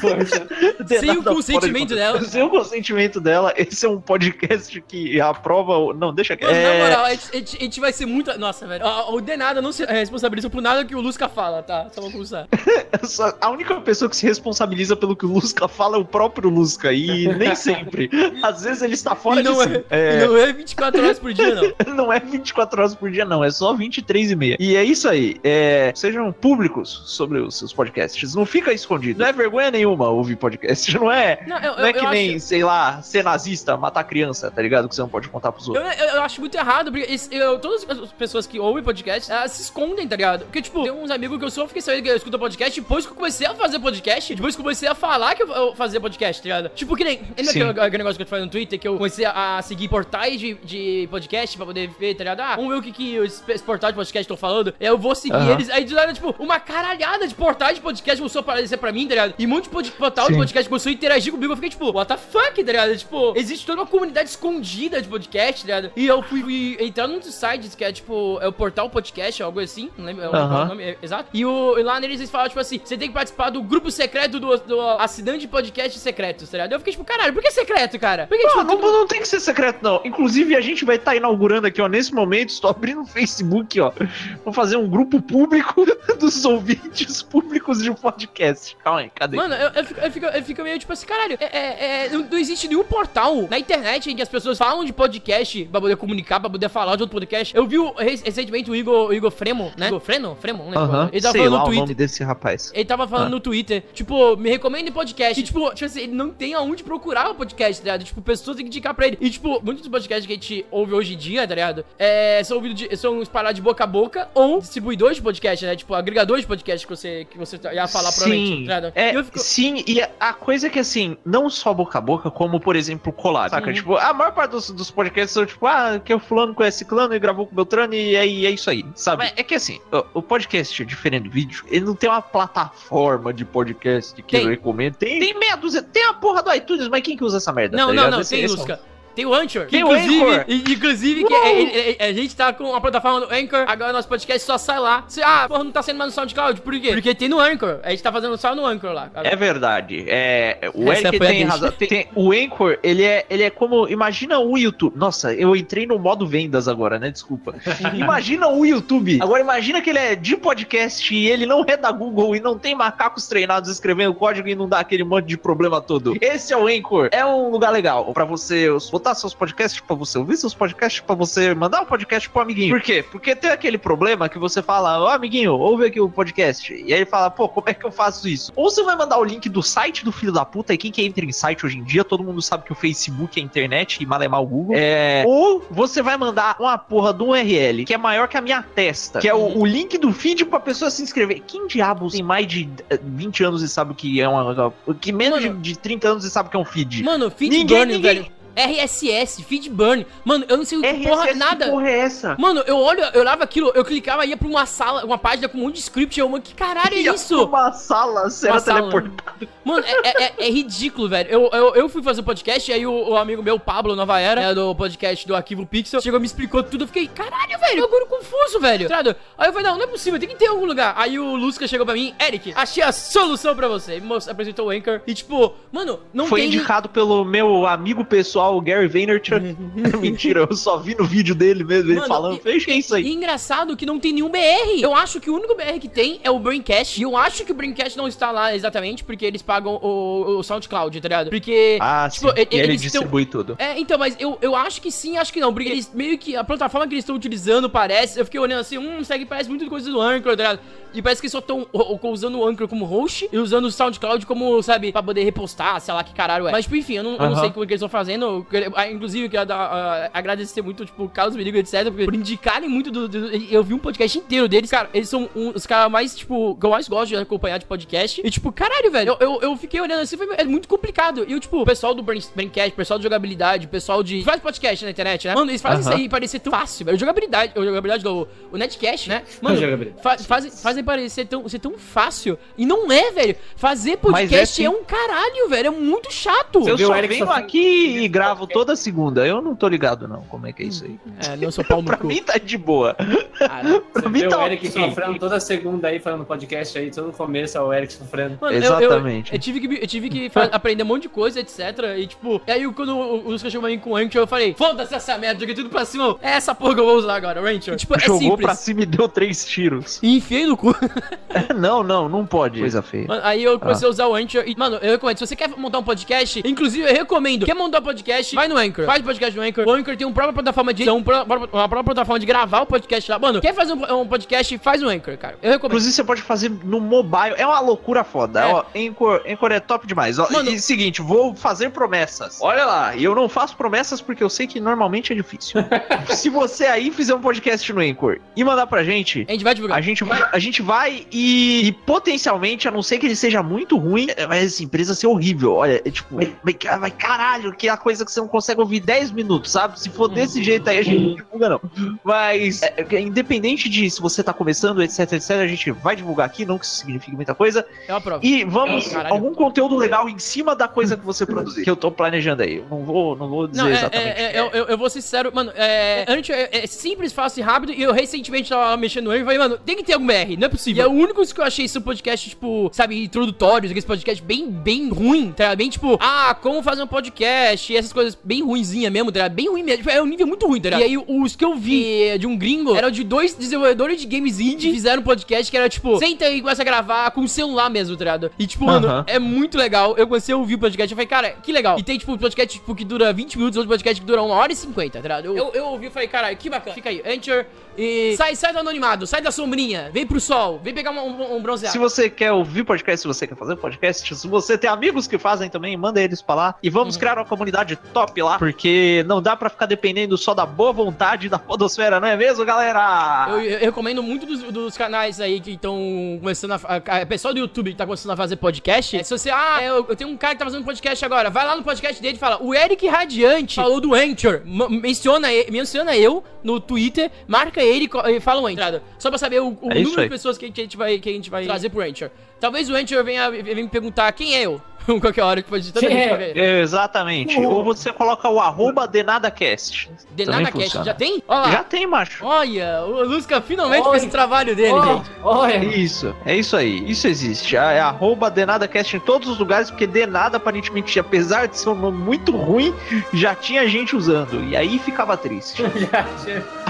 Poxa. Sem o de consentimento contexto. dela. Sem o consentimento dela, esse é um podcast que aprova. O- Não, deixa quieto. Mano, na É, moral, a gente, a gente- a gente vai ser muito. Nossa, velho. O Denada não se responsabiliza por nada que o Lusca fala, tá? Só vamos começar. a única pessoa que se responsabiliza pelo que o Lusca fala é o próprio Lusca. E nem sempre. Às vezes ele está fora e não, de si. é, e não é 24 horas por dia, não. Não é 24 horas por dia, não. É só 23 e meia. E é isso aí. É, sejam públicos sobre os seus podcasts. Não fica escondido. Não é vergonha nenhuma ouvir podcast. Não é, Não, eu, não é eu- que eu nem, acho- sei lá, ser nazista, matar criança, tá ligado? Que você não pode contar pros Eu, outros. eu- eu acho muito errado, porque eu- todas as pessoas que ouvem podcast, elas se escondem, tá ligado? Porque, tipo, tem uns amigos que eu só fiquei sabendo que eu escuto podcast depois que eu comecei a fazer podcast, depois que eu comecei a falar que eu, eu fazia podcast, tá ligado? Tipo, que nem. Lembra aquele, aquele negócio que eu te falei no Twitter, que eu comecei a, a seguir portais de, de podcast pra poder ver, tá ligado? Ah, vamos ver o que, que os portal de podcast estão falando. Eu vou seguir Aham. eles. Aí do nada, tipo, uma caralhada de portais de podcast começou a aparecer pra mim, tá ligado? E um monte de portal de podcast começou a interagir comigo. Eu fiquei, tipo, what the fuck, tá ligado? Tipo, existe toda uma comunidade escondida de podcast, tá ligado? E eu fui, fui entrar num dos sites que é, tipo, é o portal podcast, algo assim. Não lembro, eu não lembro qual é o nome é, exato. E, o, e lá neles eles falam, tipo assim, você tem que participar do grupo secreto do, do assinante de podcast secretos, tá ligado? Eu fiquei, tipo, caralho, por que secreto, cara? Por que, tipo, Não, não, tudo- não tem que ser secreto, não. Inclusive, a gente vai estar inaugurando aqui, ó, nesse momento, estou abrindo o Facebook, ó. Vou fazer um grupo público dos ouvintes públicos de um podcast. Calma aí, cadê? Mano, eu, eu, fico, eu, fico, eu fico meio tipo assim, caralho, é, é- é, não, não existe nenhum portal na internet em que as pessoas falam de podcast pra poder comunicar, pra poder falar de outro podcast. Eu vi o- re- recentemente o Igor, o Igor Fremo, né? Igor Freno? Fremo? Não lembro. Aham, Ele tava sei falando lá no o Twitter. nome desse rapaz. Ele tava falando Ah. no Twitter, tipo, me recomende podcast. E, tipo, tipo assim, ele não tem aonde procurar o podcast, tá ligado? Tipo, pessoas têm que indicar pra ele. E, tipo, muitos dos podcasts que a gente ouve hoje em dia, tá ligado? É, são, ouvidos de, são espalhados de boca a boca ou distribuidores de podcast, né? Tipo, agregadores de podcast que você, que você ia falar provavelmente, Sim, tá ligado? é, E eu fico- sim, e a- a coisa é que assim, não só boca a boca, como por exemplo, colar, saca? Uhum. Tipo, a maior parte dos, dos podcasts são tipo, ah, que o fulano conhece ciclano e gravou com o Beltrano e é, e é isso aí, sabe? é que assim, o, o podcast, diferente do vídeo, ele não tem uma plataforma de podcast que Tem. eu recomendo. Tem, tem meia dúzia, tem a porra do iTunes, mas quem que usa essa merda? Não, tá não, não, tem, esse é Lusca. Tem o Anchor. Tem o inclusive, Anchor. e- Inclusive, que Uou. é- é- é- a gente tá com a plataforma do Anchor, agora nosso podcast só sai lá. Você, ah, porra, não tá sendo mais no SoundCloud, por quê? Porque tem no Anchor. A gente tá fazendo só no Anchor lá. É verdade. É, o Essa Eric tem razão. Tem- tem- o Anchor, ele é, ele é como. Imagina o YouTube. Nossa, eu entrei no modo vendas agora, né? Desculpa. imagina o YouTube. Agora imagina que ele é de podcast e ele não é da Google e não tem macacos treinados escrevendo código e não dá aquele monte de problema todo. Esse é o Anchor. É um lugar legal pra você botar seus podcasts, pra você ouvir seus podcasts, pra você mandar um podcast pro amiguinho. Por quê? Porque tem aquele problema que você fala, ó, amiguinho, ouve aqui o podcast. E aí ele fala, pô, como é que eu faço isso? Ou você vai mandar o link do site do filho da puta, e quem que entra em site hoje em dia, todo mundo sabe que o Facebook é a internet e malemar o Google. É. Ou você vai mandar uma porra do URL que é maior que a minha testa, que é o, o link do feed pra pessoa se inscrever. Quem diabos tem mais de eh, 20 anos e sabe o que é uma. que menos de, Mano. de 30 anos e sabe o que é um feed? Mano, feed Ninguém- burning, ninguém- velho. RSS, Feedburn. Mano, eu não sei o que porra, RSS, nada. Que porra é essa? Mano, eu olho, eu olhava aquilo, eu clicava, ia pra uma sala, uma página com um monte de script, eu, mano, que caralho é isso? Uma sala, você era Uma sala. teleportado. Mano, é, é- é- ridículo, velho. Eu, eu, eu fui fazer um podcast, e aí o, o amigo meu, Pablo Nova Era, né, do podcast do Arquivo Pixel, chegou e me explicou tudo. Eu fiquei, caralho, velho, eu agora confuso, velho. Aí eu falei, não, não é possível, tem que ter algum lugar. Aí o Lusca chegou pra mim, Eric, achei a solução pra você. Me apresentou o Anchor. E tipo, mano, não Foi tem. indicado pelo meu amigo pessoal, Gary Vaynerchuk. Mentira, eu só vi no vídeo dele mesmo, ele Mano, falando. e- Falei, que é isso E aí? engraçado que não tem nenhum BR. Eu acho que o único BR que tem é o Braincast. E eu acho que o Braincast não está lá exatamente porque eles pagam o, o SoundCloud, tá ligado? Porque. Ah, tipo, sim. e- e ele eles tão- distribui tudo. É, então, mas eu, eu acho que sim, acho que não. Porque eles meio que. A plataforma que eles estão utilizando parece. Eu fiquei olhando assim, hum, aqui parece muito coisa do Anchor, tá ligado? E parece que só estão usando o Anchor como host e usando o SoundCloud como, sabe, pra poder repostar, sei lá que caralho é. Mas, tipo, enfim, eu não, eu não sei como é que eles estão fazendo. Ah, Inclusive, eu queria dar, ah, agradecer muito, tipo, o Carlos Merigo, etc., porque por indicarem muito do, do- Eu vi um podcast inteiro deles. Cara, eles são um- os caras mais, tipo, que eu mais gosto de acompanhar de podcast. E, tipo, caralho, velho, eu, eu, eu fiquei olhando assim, foi, é muito complicado. E, eu, tipo, o pessoal do Brain- Braincast, o pessoal de jogabilidade, o pessoal de. Faz podcast na internet, né? Mano, eles fazem Aham. isso aí parecer tão fácil, velho. Jogabilidade, o jogabilidade do o Netcast, né? Mano, fa- fazem, fazem parecer tão, ser tão fácil. E não é, velho. Fazer é podcast sim. é, um caralho, velho. É muito chato. Eu viu só Eric venho só- aqui e gravo toda segunda. Eu não tô ligado, não, como é que é isso aí. É, não sou pau no Pra cu. mim tá de boa. Cara. Pra mim tá o Eric ok. sofrendo toda segunda aí, falando podcast aí, todo no começo é o Eric sofrendo. Mano, eu- eu- Exatamente. Eu, tive que, eu tive que aprender um monte de coisa, etc. E tipo, aí quando o Lucas chegou pra mim com o Anchor, eu falei, foda-se essa merda, joguei tudo pra cima. É essa porra que eu vou usar agora, o. Tipo, é Jogou simples. pra cima e deu três tiros. E enfiei no cu. não, não, não pode. Coisa feia. Mano, aí eu comecei a usar o Anchor e, mano, eu recomendo, se você quer montar um podcast, inclusive eu recomendo, quer montar um podcast, vai no Anchor, faz podcast no Anchor. O Anchor tem uma própria plataforma de edição, uma própria plataforma de gravar o podcast lá. Mano, quer fazer um, um podcast, faz no Anchor, cara. Eu recomendo. Inclusive, você pode fazer no mobile. É uma loucura foda. É. Ó, Anchor, Anchor é top demais. Ó, Mano- E seguinte, vou fazer promessas. Olha lá, e eu não faço promessas porque eu sei que normalmente é difícil. Se você aí fizer um podcast no Anchor e mandar pra gente, A gente vai divulgar. a gente vai, a gente vai e, e potencialmente, a não ser que ele seja muito ruim, vai essa empresa ser horrível. Olha, é tipo, vai, vai- vai- caralho, que a coisa que você não consegue ouvir 10 minutos, sabe? Se for desse jeito aí, a gente não divulga, não. Mas, é, é, independente de se você tá começando, etc, etc, a gente vai divulgar aqui, não que isso signifique muita coisa. É uma prova. E vamos, Caralho. algum conteúdo legal em cima da coisa que você produzir. Que eu tô planejando aí. Não vou, não vou dizer Não, é, exatamente. é, é, eu, eu- eu vou ser sincero, mano, é, antes é, é simples, fácil e rápido, e eu recentemente tava mexendo no e falei, mano, tem que ter algum BR, não é possível. E é o único que eu achei esse podcast, tipo, sabe, introdutórios, aqueles podcast bem, bem ruim, tá? Bem, tipo, ah, como fazer um podcast, e essas coisas bem ruinzinha mesmo, tá ligado? Bem ruim mesmo, tipo, é um nível muito ruim, tá ligado? E aí, os que eu vi de um gringo, eram de dois desenvolvedores de games indie, que fizeram um podcast que era, tipo, senta aí e começa a gravar com o celular mesmo, tá ligado? E, tipo, mano, Aham. é muito legal. Eu comecei a ouvir o podcast e falei, cara, que legal. E tem, tipo, podcast tipo, que dura 20 minutos, outro podcast que dura 1 hora e 50, tá ligado? Eu, eu, eu ouvi e falei, caralho, que bacana. Fica aí, Anchor. E sai, sai do anonimado, sai da sombrinha, vem pro sol, vem pegar um, um, um bronzeado. Se você quer ouvir podcast, se você quer fazer podcast, se você tem amigos que fazem também, manda eles pra lá. E vamos Uhum. criar uma comunidade top lá, porque não dá pra ficar dependendo só da boa vontade da podosfera, não é mesmo, galera? Eu, eu recomendo muito dos, dos canais aí que estão começando a, a, a- Pessoal do YouTube que tá começando a fazer podcast. É, se você. Ah, eu, eu tenho um cara que tá fazendo podcast agora. Vai lá no podcast dele e fala: O Eric Radiante falou do Anchor. Menciona, menciona eu no Twitter, marca ele e fala o Anchor. Só pra saber o, o É número aí. de pessoas que a gente vai, que a gente vai trazer pro Anchor. Talvez o Anchor venha, venha me perguntar quem é eu. Qualquer hora que pode tanta é? Exatamente. Ou você coloca o arroba denadacast. Funciona. já tem? Olha lá. Já tem, macho. Olha, o Lusca finalmente Oi. fez o trabalho dele, Oh, gente. olha, Isso, é isso aí. Isso existe. É arroba denadacast em todos os lugares, porque denada, aparentemente, apesar de ser um nome muito ruim, já tinha gente usando. E aí ficava triste. já tinha-.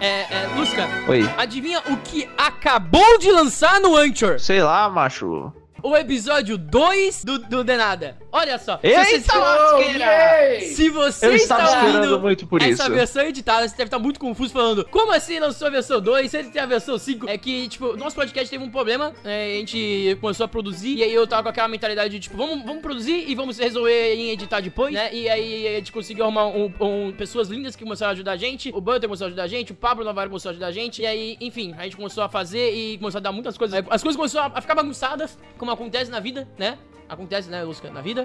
É, é, Lusca, Oi. adivinha o que acabou de lançar no Anchor? Sei lá, macho. O episódio 2 do, do Denada. Olha só. se Eita, você- yay! Se você Eu está estava esperando ouvindo muito por essa isso. versão editada, você deve estar muito confuso falando, como assim lançou a versão 2, se ele tem a versão 5? É que, tipo, nosso podcast teve um problema, é, a gente começou a produzir, e aí eu tava com aquela mentalidade de, tipo, vamos, vamos produzir e vamos resolver em editar depois, né? E aí a gente conseguiu arrumar um, um- pessoas lindas que começaram a ajudar a gente, o Butter começou a ajudar a gente, o Pablo Navarro começou a ajudar a gente, e aí, enfim, a gente começou a fazer e começou a dar muitas coisas. As coisas começaram a ficar bagunçadas, como acontece na vida, né? Acontece, né, Lusca, na vida,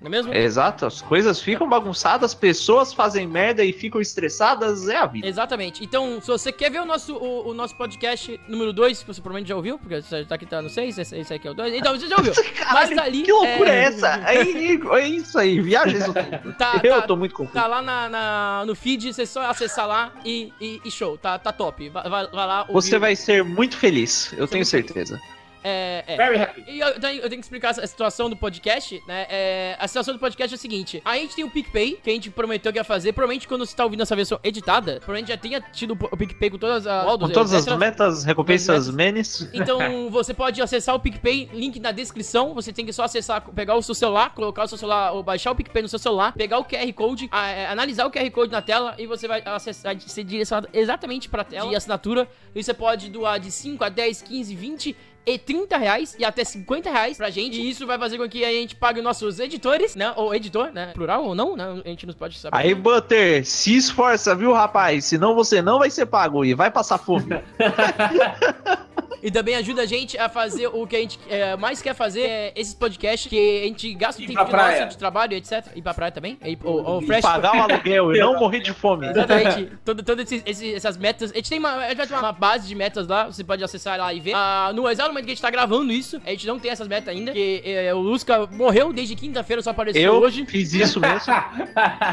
não é mesmo? Exato, as coisas ficam bagunçadas, pessoas fazem merda e ficam estressadas, é a vida. Exatamente. Então, se você quer ver o nosso, o, o nosso podcast número 2, que você provavelmente já ouviu, porque você tá aqui tá no 6, esse, esse aqui é o 2. Então, você já ouviu. Mas tá ali. que loucura é, é, essa? Aí, é isso aí, viagens tempo. Tá, Eu tá, tô muito confuso. tá lá na, na- no feed, você só acessar lá e, e- e show. Tá, tá top. Vai, vai- lá. ouvir Você vai ser muito feliz, eu Ser tenho certeza. É, é. Very happy. E eu tenho, eu tenho que explicar a situação do podcast, né? É, a situação do podcast é a seguinte: a gente tem o PicPay, que a gente prometeu que ia fazer. Provavelmente quando você tá ouvindo essa versão editada, provavelmente já tenha tido o PicPay com todas as. Com todas as metas, recompensas, menes. Então você pode acessar o PicPay, link na descrição. Você tem que só acessar, pegar o seu celular, colocar o seu celular, ou baixar o PicPay no seu celular, pegar o QR Code, a- é, analisar o QR Code na tela e você vai acessar, ser direcionado exatamente pra tela de assinatura. E você pode doar de 5 a 10, 15, 20 e 30 reais e até 50 reais pra gente. E isso vai fazer com que a gente pague os nossos editores, né? Ou editor, né? Plural ou não, né? A gente não pode saber. Aí, Butter, se esforça, viu, rapaz? Senão você não vai ser pago e vai passar fome. E também ajuda a gente a fazer o que a gente é, mais quer fazer, é esses podcasts, que a gente gasta o tempo nosso de trabalho, etc. Ir pra praia também. E, o, o E Fresh... Pagar o aluguel e não morrer de fome. Exatamente. Todas essas metas. A gente tem uma, a gente vai ter uma base de metas lá, você pode acessar lá e ver. Ah, no exato momento que a gente tá gravando isso, a gente não tem essas metas ainda, porque é, o Lusca morreu desde quinta-feira, só apareceu Eu hoje. fiz isso mesmo.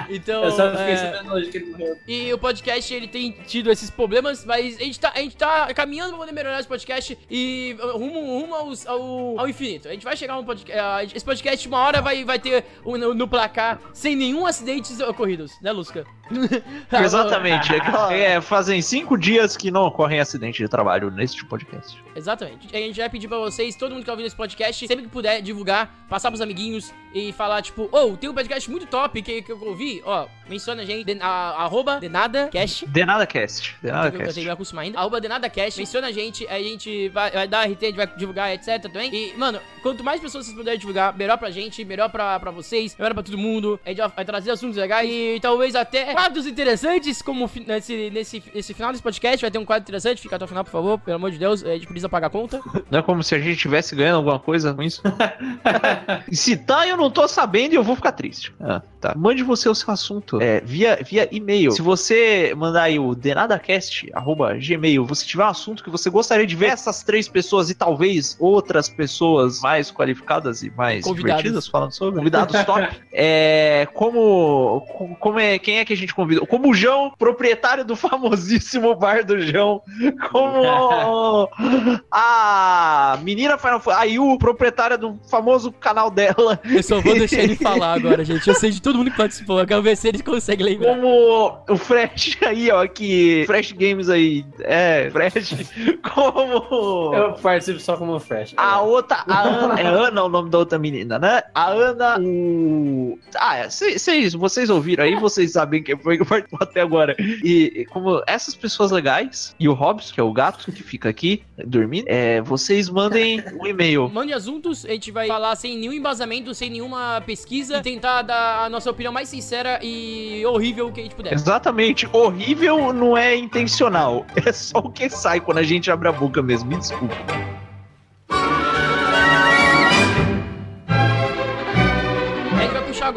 Então, Eu só fiquei é, sabendo hoje que ele morreu. e o podcast, ele tem tido esses problemas, mas a gente tá, a gente tá caminhando pra poder melhorar esse podcast e rumo, rumo aos- ao, ao infinito. A gente vai chegar a um podcast. esse podcast, uma hora, vai, vai ter um, no, no placar sem nenhum acidentes ocorridos, né, Lusca? Exatamente. É, é, fazem cinco dias que não ocorrem acidente de trabalho neste podcast. Exatamente. A gente vai pedir pra vocês, todo mundo que tá ouvindo esse podcast, sempre que puder, divulgar, passar pros amiguinhos e falar, tipo, ô, tem um podcast muito top que, que eu ouvi, ó, menciona a gente, de, a, arroba denadacast. Denada Cast. Denada Eu tenho ainda. Arroba denadacast, menciona a gente, a gente vai, vai dar RT, a gente vai divulgar, etc também. E, mano, quanto mais pessoas vocês puderem divulgar, melhor pra gente, melhor pra, pra vocês, melhor pra todo mundo. A gente vai, vai trazer assuntos legais e talvez até quadros interessantes, como nesse, nesse, nesse final desse podcast vai ter um quadro interessante. Fica até o final, por favor, pelo amor de Deus, a gente precisa pagar a conta. Não é como se a gente estivesse ganhando alguma coisa com isso. e se tá, eu não tô sabendo e eu vou ficar triste. Ah, tá. Mande você o seu assunto é, via, via e-mail. Se você mandar aí o denadacast, arroba gmail, você tiver um assunto que você gostaria de ver essas três pessoas e talvez outras pessoas mais qualificadas e mais Convidados. divertidas falando sobre, convidados top, é, como- como é, quem é que a gente convidou? Como o João, proprietário do famosíssimo bar do João, como a menina Final Fantasy, a Yu, proprietária do famoso canal dela, Eu só vou deixar ele falar agora, gente. Eu sei de todo mundo que participou. Eu quero ver se ele consegue lembrar. como o Fresh aí, ó, que Fresh Games aí, é, Fresh, como Eu participo só como Fresh. a outra, a Ana, é Ana o nome da outra menina, né? A Ana, o... Ah, é, cês- cês- vocês ouviram aí, vocês sabem quem foi que participou até agora. E como essas pessoas legais, e o Hobbs, que é o gato que fica aqui, dormindo, é, vocês mandem um e-mail. Mande assuntos, a gente vai falar sem nenhum embasamento, sem nenhuma pesquisa, tentar dar a nossa opinião mais sincera e horrível que a gente puder. Exatamente, horrível não é intencional, é só o que sai quando a gente abre a boca mesmo, me desculpa.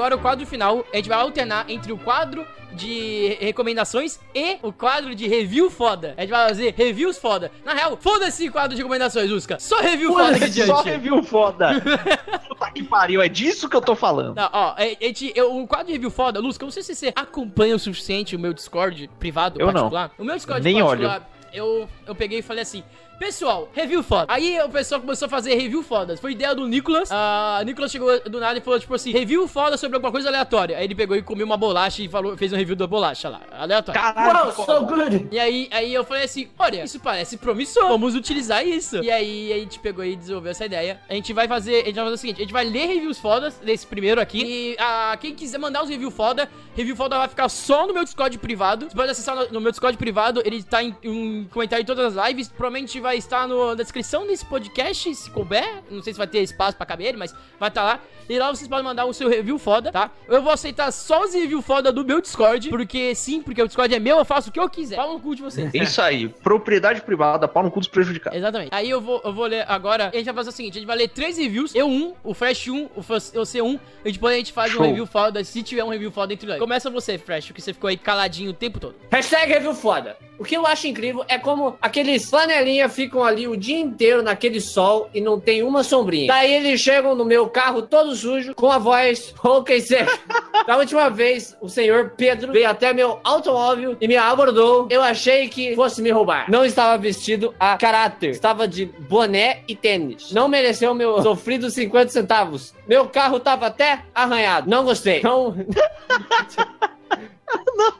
Agora o quadro final. A gente vai alternar entre o quadro de recomendações e o quadro de review foda. A gente vai fazer reviews foda. Na real, foda-se o quadro de recomendações, Usca. Só review foda aqui diante. Só review foda. Puta que pariu, é disso que eu tô falando. Não, ó, a gente, eu, o quadro de review foda, Lusca, eu não sei se você acompanha o suficiente o meu Discord privado Eu não. particular. O meu Discord Nem particular, eu, eu peguei e falei assim, pessoal, review foda. Aí o pessoal começou a fazer review fodas. Foi ideia do Nicolas. Ah, o Nicolas chegou do nada e falou, tipo assim, review foda sobre alguma coisa aleatória. Aí ele pegou e comeu uma bolacha e falou, fez um review da bolacha lá, aleatório. Caralho, Wow, so good! E aí, aí eu falei assim, olha, isso parece promissor, vamos utilizar isso. E aí a gente pegou e desenvolveu essa ideia. A gente vai fazer, a gente vai fazer o seguinte, a gente vai ler reviews fodas desse primeiro aqui. E ah, quem quiser mandar os reviews foda, review foda vai ficar só no meu Discord privado. Você pode acessar no, no meu Discord privado, ele tá em um comentário em todas as lives. Provavelmente vai estar no- na descrição desse podcast, se couber. Não sei se vai ter espaço pra caber ele, mas vai estar lá. E lá vocês podem mandar o seu review foda, tá? Eu vou aceitar só os reviews foda do meu Discord, porque sim, porque o Discord é meu, eu faço o que eu quiser. Fala no cu de vocês. Isso aí, propriedade privada, pau no cu dos prejudicados. Exatamente. Aí eu vou, eu vou ler agora. A gente vai fazer o seguinte: a gente vai ler três reviews. Eu um, o Fresh 1, o o C1. E depois a gente faz um Show. review foda. Se tiver um review foda entre nós. Começa você, Fresh, porque você ficou aí caladinho o tempo todo. Hashtag review foda. O que eu acho incrível é como aqueles flanelinha ficam ali o dia inteiro naquele sol e não tem uma sombrinha. Daí eles chegam no meu carro todo sujo, com a voz rouca e seca. Da última vez, o senhor Pedro veio até meu automóvel e me abordou. Eu achei que fosse me roubar. Não estava vestido a caráter. Estava de boné e tênis. Não mereceu meu sofrido 50 centavos. Meu carro tava até arranhado. Não gostei. Não...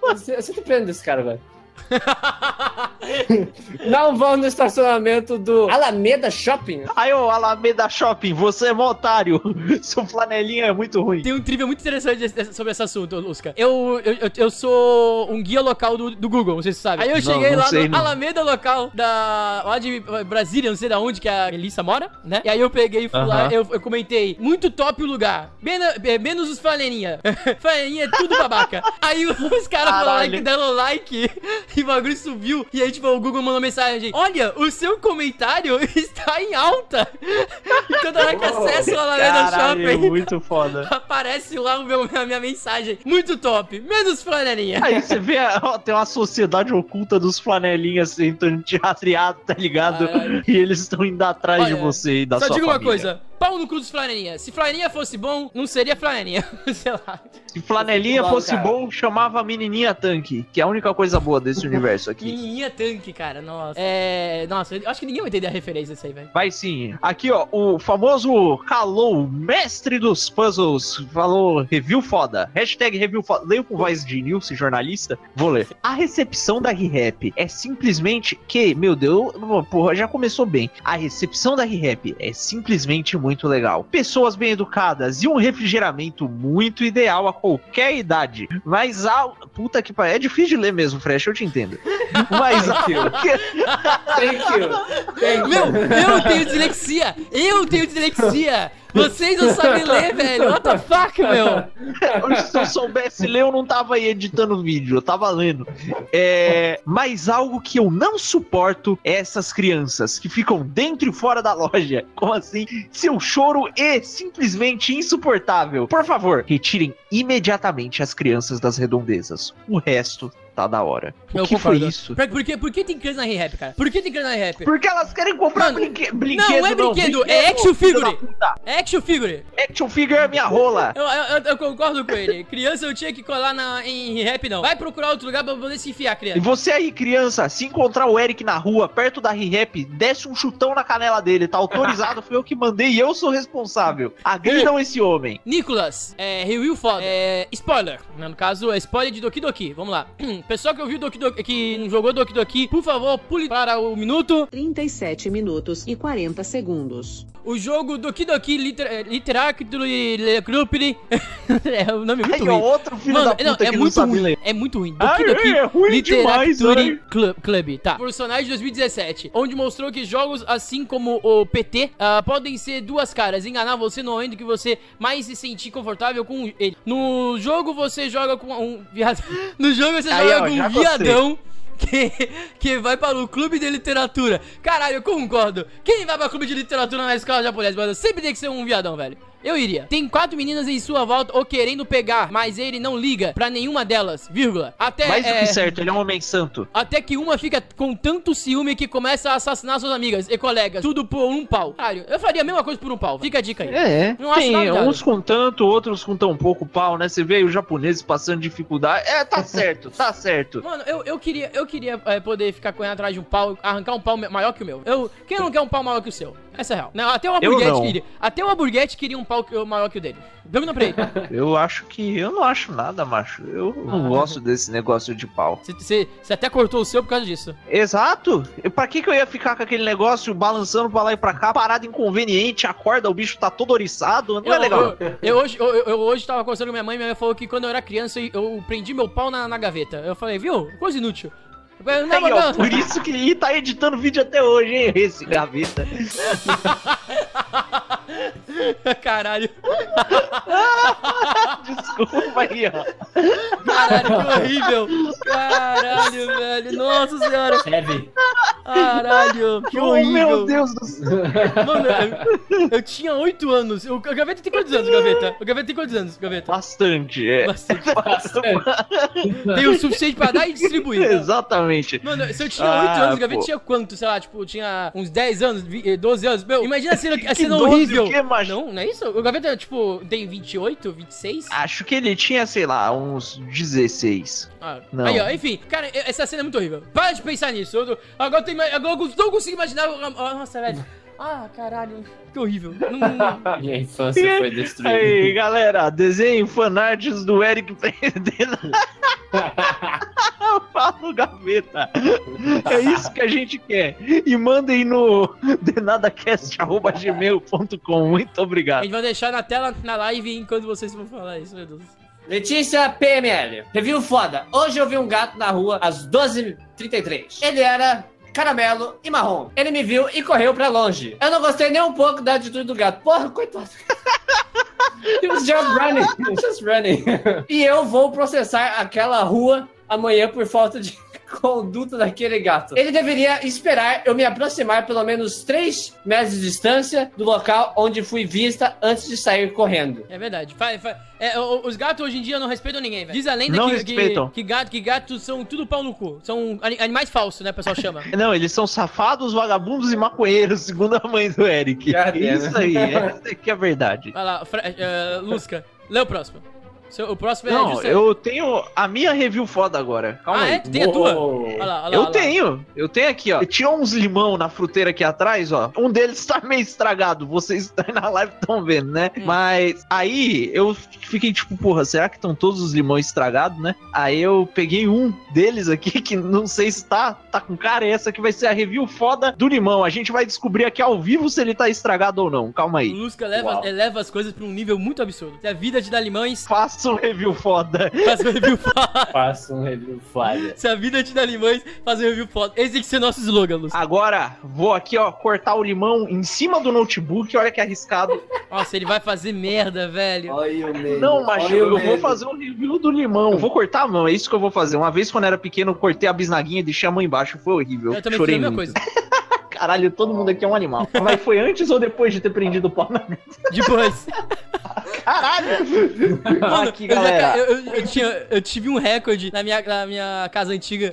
Você, você tá prendendo esse cara, velho. Não vão no estacionamento do Alameda Shopping. Aí, ô Alameda Shopping, você é mó otário. Seu flanelinha é muito ruim. Tem um trivia muito interessante sobre esse assunto, Lusca. Eu, eu, eu- sou um guia local do, do Google, não sei se você sabe. Aí eu Não, cheguei não lá sei, no não. Alameda local da. lá de Brasília, não sei da onde que a Melissa mora, né? E aí eu peguei e fui lá, Aham. eu, eu comentei, muito top o lugar. Mena- é, menos os flanelinha. flanelinha é tudo babaca. aí os caras falaram que deram like e o bagulho subiu. E aí, tipo, o Google mandou mensagem: Olha, o seu comentário está em alta. e toda hora que acesso o Alameda Caralho, é Shopping. muito foda. Aparece lá o meu, a minha mensagem. Muito top. Menos flanelinha. Aí você vê, ó, tem uma sociedade oculta dos flanelinhas tentando te rastrear, tá ligado? Caralho. E eles estão indo atrás de Olha, você e da Só sua digo uma família. coisa. Pau no cu dos flanelinha. Se flanelinha fosse bom, não seria flanelinha. Sei lá. Se flanelinha Bom, fosse cara. bom, chamava a menininha tanque, que é a única coisa boa desse universo aqui. Menininha tanque, cara. Nossa. É. Nossa, eu acho que ninguém vai entender a referência disso aí, velho. Vai sim. Aqui, ó, o famoso Calou, mestre dos puzzles, falou review foda. Hashtag review foda. Leio com voz de Nilce, jornalista. Vou ler. A recepção da ReHap é simplesmente que, meu Deus, porra, já começou bem. A recepção da ReHap é simplesmente muito legal. Pessoas bem educadas e um refrigeramento muito ideal a qualquer idade. Mas a. Puta que pariu. É difícil de ler mesmo, Fresh, eu te entendo. Mas. Thank you. Thank you. Meu, eu tenho dislexia. Eu tenho dislexia. Vocês não sabem ler, velho. What the fuck, meu? Se eu soubesse ler, eu não tava aí editando vídeo, eu tava lendo. É, mas algo que eu não suporto é essas crianças que ficam dentro e fora da loja. Como assim? Seu choro é simplesmente insuportável. Por favor, retirem imediatamente as crianças das redondezas. O resto tá da hora. O Eu que concordo. foi isso? Por, por, que, por que tem criança na rap, cara? Por que tem criança na rap? Porque elas querem comprar Mano, brinque- brinquedo. não é brinquedo, é action filho da figure. puta. Action figure. Action figure é minha rola. Eu, eu, eu concordo com ele. Criança eu tinha que colar na, em rap, não. Vai procurar outro lugar pra poder se enfiar, E criança. você aí, criança, se encontrar o Eric na rua, perto da ReHap, desce um chutão na canela dele. Tá autorizado, foi eu que mandei e eu sou responsável. Agridam esse homem. Nicolas, é, review foda. É, spoiler. No caso, é spoiler de Doki Doki. Vamos lá. Pessoal que ouviu Doki Doki, que jogou Doki Doki, por favor, pule para o minuto. 37 minutos e 40 segundos. O jogo Doki Doki Liter, é, Literactly Lecrupli. é um nome muito Aí, ó, ruim. outro filho Mano, da puta não, é não muito ruim. ler. É muito ruim. Ah, Doki Doki é ai. Club, Club, tá. Personagem de 2017, onde mostrou que jogos assim como o PT ah, podem ser duas caras, enganar você no momento que você mais se sentir confortável com ele. No jogo você joga com um viado. No jogo você Aí, joga ó, com um gostei. viadão. Que, que vai para o clube de literatura. Caralho, eu concordo. Quem vai para o clube de literatura na escola japonesa, mano? Sempre tem que ser um viadão, velho. Eu iria. Tem quatro meninas em sua volta ou querendo pegar, mas ele não liga pra nenhuma delas, vírgula. Até, Mais do é, que certo, ele é um homem santo. até que uma fica com tanto ciúme que começa a assassinar suas amigas e colegas. Tudo por um pau. Caralho, eu faria a mesma coisa por um pau. Fica a dica aí. É, Não acho tem uns com tanto, outros com tão pouco pau, né? Você vê os japoneses passando dificuldade. É, tá certo, tá certo. Mano, eu, eu queria, eu queria é, poder ficar correndo atrás de um pau, arrancar um pau ma- maior que o meu. Eu, quem não quer um pau maior que o seu? Essa é real. Não, até o Eu Hamburguete queria. Até o Hamburguete queria um pau maior que o dele. Pergunta pra ele. Eu acho que. Eu não acho nada, macho. Eu não gosto desse negócio de pau. Você- até cortou o seu por causa disso. Exato! E Pra que, que eu ia ficar com aquele negócio balançando pra lá e pra cá, parado inconveniente, acorda, o bicho tá todo oriçado, não é legal. Eu, eu hoje, eu, eu hoje tava conversando com minha mãe, minha mãe falou que quando eu era criança eu, eu prendi meu pau na, na gaveta. Eu falei, viu? Coisa inútil. Eu, não, Aí, ó, não, por isso que ele tá editando vídeo até hoje, hein? Esse gaveta. Caralho. Desculpa aí, ó. Caralho, que horrível. Caralho, velho. Nossa senhora. Heavy. Caralho, que Oh, horrível. meu Deus do céu. Mano, eu, eu tinha 8 anos. O, o Gaveta tem quantos anos, Gaveta? O Gaveta tem quantos anos, Gaveta? Bastante, é. Bastante. Tem o suficiente pra dar e distribuir. Exatamente. Mano, se eu tinha Ah, 8 anos, o Gaveta pô. tinha quanto? Sei lá, tipo, tinha uns 10 anos, vi- eh, 12 anos. Meu, imagina a cena, a Que cena 12 horrível. o quê, macho? Não, não é isso? O Gaveta, tipo, tem 28, 26? Acho que ele tinha, sei lá, uns 16. Ah, Não. Aí, ó, enfim, cara, essa cena é muito horrível. Para de pensar nisso. Eu, tô- agora, ima- agora eu não consigo imaginar. ah, Nossa, velho. Ah, caralho, que horrível. Não- não- Minha infância foi destruída. Aí, galera, desenhem fanarts do Eric prendendo Fala gaveta. É isso que a gente quer. E mandem no denadacast.gmail.com. Muito A obrigado. gente vai deixar na tela, na live, enquanto vocês vão falar isso, meu Deus. Letícia PML. Review foda. Hoje eu vi um gato na rua às 12h33. Ele era caramelo e marrom. Ele me viu e correu pra longe. Eu não gostei nem um pouco da atitude do gato. Porra, coitado. He was just running. He was just running. e eu vou processar aquela rua amanhã por falta de conduta daquele gato. Ele deveria esperar eu me aproximar pelo menos 3 metros de distância do local onde fui vista antes de sair correndo. É verdade. Fa- fa- é, o- os gatos hoje em dia não respeitam ninguém, velho. Diz a lenda Não que, respeitam. que, que, gato, que gatos são tudo pau no cu. São ani- animais falsos, né, o pessoal chama. Não, eles são safados, vagabundos e maconheiros, segundo a mãe do Eric. Cara, Isso aí, essa que é a verdade. Vai lá, Fra- eh, Lusca, lê o próximo. Seu- o próximo é Não, eu tenho a minha review foda agora. Calma Ah, aí. é? Tu tem a tua? Olha lá, olha lá, Eu olha lá. tenho, eu tenho aqui, ó. Tinha uns limão na fruteira aqui atrás, ó. Um deles tá meio estragado. Vocês estão aí na live estão vendo, né? Hum. Mas aí eu fiquei tipo, porra, será que estão todos os limões estragados, né? Aí eu peguei um deles aqui que não sei se tá, tá com cara. E essa aqui vai ser a review foda do limão. A gente vai descobrir aqui ao vivo se ele tá estragado ou não. Calma O aí. Lusca leva, eleva as coisas pra um nível muito absurdo. Se a vida te dá limões, Faça um review foda. faz um review foda. Faça um review falha. Se a vida te dá limões, faz um review foda. Esse tem que ser nosso slogan, Lusca. Agora, vou aqui, ó, cortar o limão em cima do notebook. Olha que arriscado. Nossa, ele vai fazer merda, velho. Olha o medo. Não, mas eu, o vou medo. fazer um review do limão. Eu vou cortar a mão, é isso que eu vou fazer. Uma vez quando eu era pequeno, eu cortei a bisnaguinha e deixei a mão embaixo. Foi horrível. Eu também Chorei fiz a mesma muito. coisa. Caralho, todo mundo aqui é um animal. Mas foi antes ou depois de ter prendido o pau na Depois. Caralho! Mano, aqui, eu, já galera. eu, eu- eu tinha, eu tive um recorde na minha, na minha casa antiga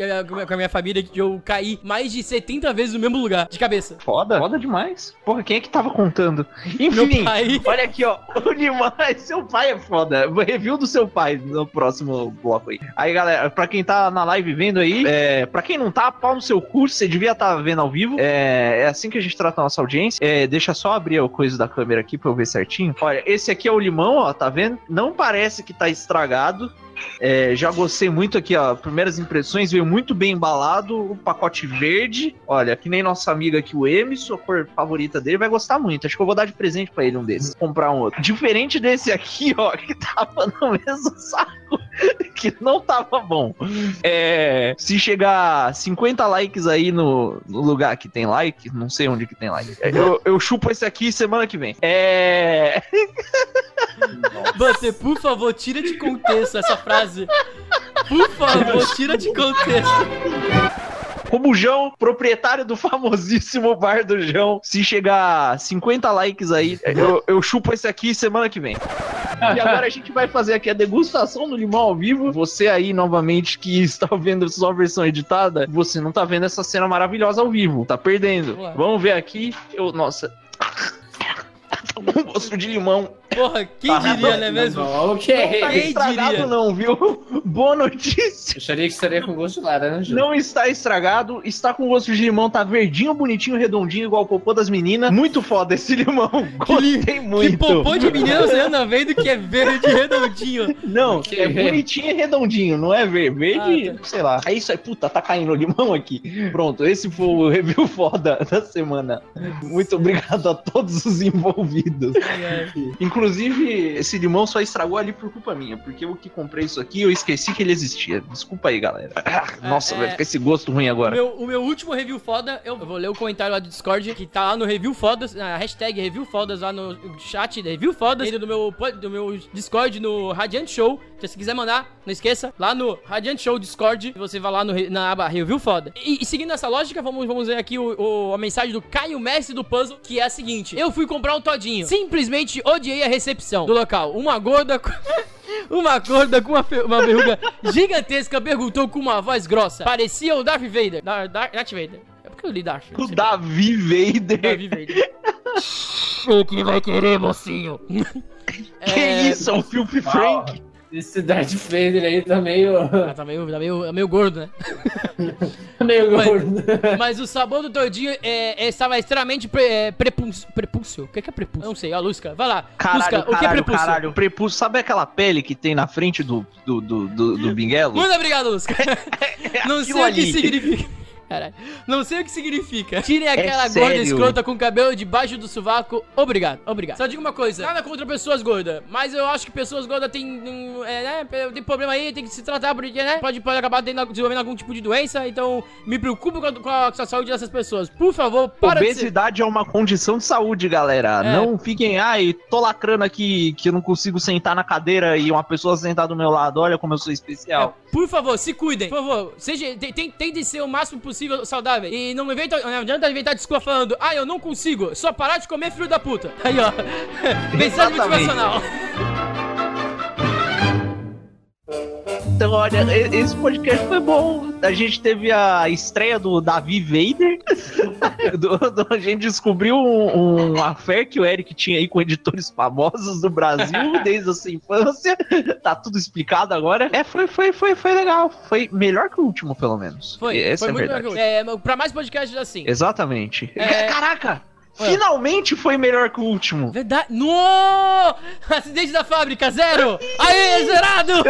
com a minha- família que eu caí mais de 70 vezes no mesmo lugar, de cabeça. Foda. Foda demais. Porra, quem é que tava contando? Enfim, olha aqui, ó. O limão, seu pai é foda. Review do seu pai no próximo bloco aí. Aí, galera, pra quem tá na live vendo aí, é, pra quem não tá, pau no seu curso, você devia estar vendo ao vivo. É, é assim que a gente trata a nossa audiência. É, deixa só abrir a coisa da câmera aqui pra eu ver certinho. Olha, esse aqui é o limão, ó, tá vendo? Não parece que tá estragado. É, já gostei muito aqui, ó. Primeiras impressões, veio muito bem embalado. O pacote verde. Olha, que nem nossa amiga aqui, o Emerson, a cor favorita dele, vai gostar muito. Acho que eu vou dar de presente pra ele um desses. Comprar um outro. Diferente desse aqui, ó, que tava no mesmo saco, que não tava bom. É, se chegar 50 likes aí no, no lugar que tem like, não sei onde que tem like. É, Eu, eu chupo esse aqui semana que vem. É. Buster, por favor, tira de contexto essa frase. Por favor, tira de contexto. Como o João, proprietário do famosíssimo bar do João, se chegar 50 likes aí, eu, eu chupo esse aqui semana que vem. E agora a gente vai fazer aqui a degustação do limão ao vivo. Você aí, novamente, que está vendo só a versão editada, você não tá vendo essa cena maravilhosa ao vivo. Tá perdendo. Vamos ver aqui. Eu, nossa. Com gosto de limão. Porra, quem Tá diria, não é mesmo? Não, ok. Tá Quem estragado não, viu? Boa notícia. Acharia que estaria com gosto de laranja. Não está estragado, está com gosto de limão, tá verdinho, bonitinho, redondinho, igual o popô das meninas. Muito foda esse limão. Gostei Que muito. popô de menina você anda vendo que é verde e redondinho. Não, Que- é bonitinho e redondinho, não é verde. Verde, Ah, tá. sei lá. É isso aí, puta, tá caindo o limão aqui. Pronto, esse foi o review foda da semana. Muito obrigado a todos os envolvidos. Inclusive, esse limão só estragou ali por culpa minha, porque eu que comprei isso aqui, eu esqueci que ele existia. Desculpa aí, galera. Ah, Nossa, É, vai é. ficar esse gosto ruim O agora. meu, o meu último review foda, eu vou ler o comentário lá do Discord, que tá lá no Review Fodas, na hashtag Review Fodas lá no chat Review Fodas, dentro do meu, do meu Discord no Radiant Show. Então, se quiser mandar, não esqueça, lá no Radiant Show Discord, você vai lá no, na aba Review Foda. E, e seguindo essa lógica, vamos, vamos ver aqui o, o- a mensagem do Caio Mestre do Puzzle, que é a seguinte: Eu fui comprar um todinho, simplesmente odiei a recepção do local. Uma gorda. com- Uma gorda com uma, fe- uma verruga gigantesca perguntou com uma voz grossa. Parecia o Darth Vader. Dar, Dar, Darth Vader. É porque eu li Darth. O Davi Vader. Davi Vader. o que vai querer, mocinho? Que É, isso? É um Filthy Frank? Esse Darth Vader aí tá meio. Ah, tá meio, tá meio, meio gordo, né? meio Mas- gordo. Mas o sabor do todinho é, é- estava extremamente pre, é, prepúcio. Prepúcio? O que que é prepúcio? Eu não sei, a Lusca. Vai lá. Caralho, Lusca, caralho, o que é prepúcio? caralho. Prepúcio, sabe aquela pele que tem na frente do, do, do, do, do binguelo? Muito obrigado, Lusca. não sei o que significa. Caralho. Não sei o que significa. Tirem aquela gorda sério. escrota com cabelo debaixo do sovaco. Obrigado, obrigado. Só digo uma coisa: nada contra pessoas gordas. Mas eu acho que pessoas gordas têm. É, né, tem problema aí, tem que se tratar, porque, né? Pode, pode acabar tendo, desenvolvendo algum tipo de doença. Então, me preocupo com a, com a- com a saúde dessas pessoas. Por favor, para de ser. Obesidade é uma condição de saúde, galera. É. Não fiquem, ai, tô lacrando aqui que eu não consigo sentar na cadeira e uma pessoa sentar do meu lado. Olha como eu sou especial. Por favor, se cuidem. Por favor, seja, te- tem- tentem ser o máximo possível saudável. E não, inventa, não adianta inventar desculpa falando, ah, eu não consigo. Só parar de comer, filho da puta. Aí, ó. Mensagem motivacional. Então, olha, esse podcast foi bom. A gente teve a estreia do Davi Vader. Do- do- a gente descobriu um, um affair que o Eric tinha aí com editores famosos do Brasil desde a sua infância. Tá tudo explicado agora. É, foi, foi, foi, foi legal. Foi melhor que o último, pelo menos. Foi, Essa foi é muito verdade. melhor. É, pra mais podcasts assim. Exatamente. É. Caraca! Finalmente foi melhor que o último. Verdade. No! Acidente da fábrica, zero! Aê, zerado!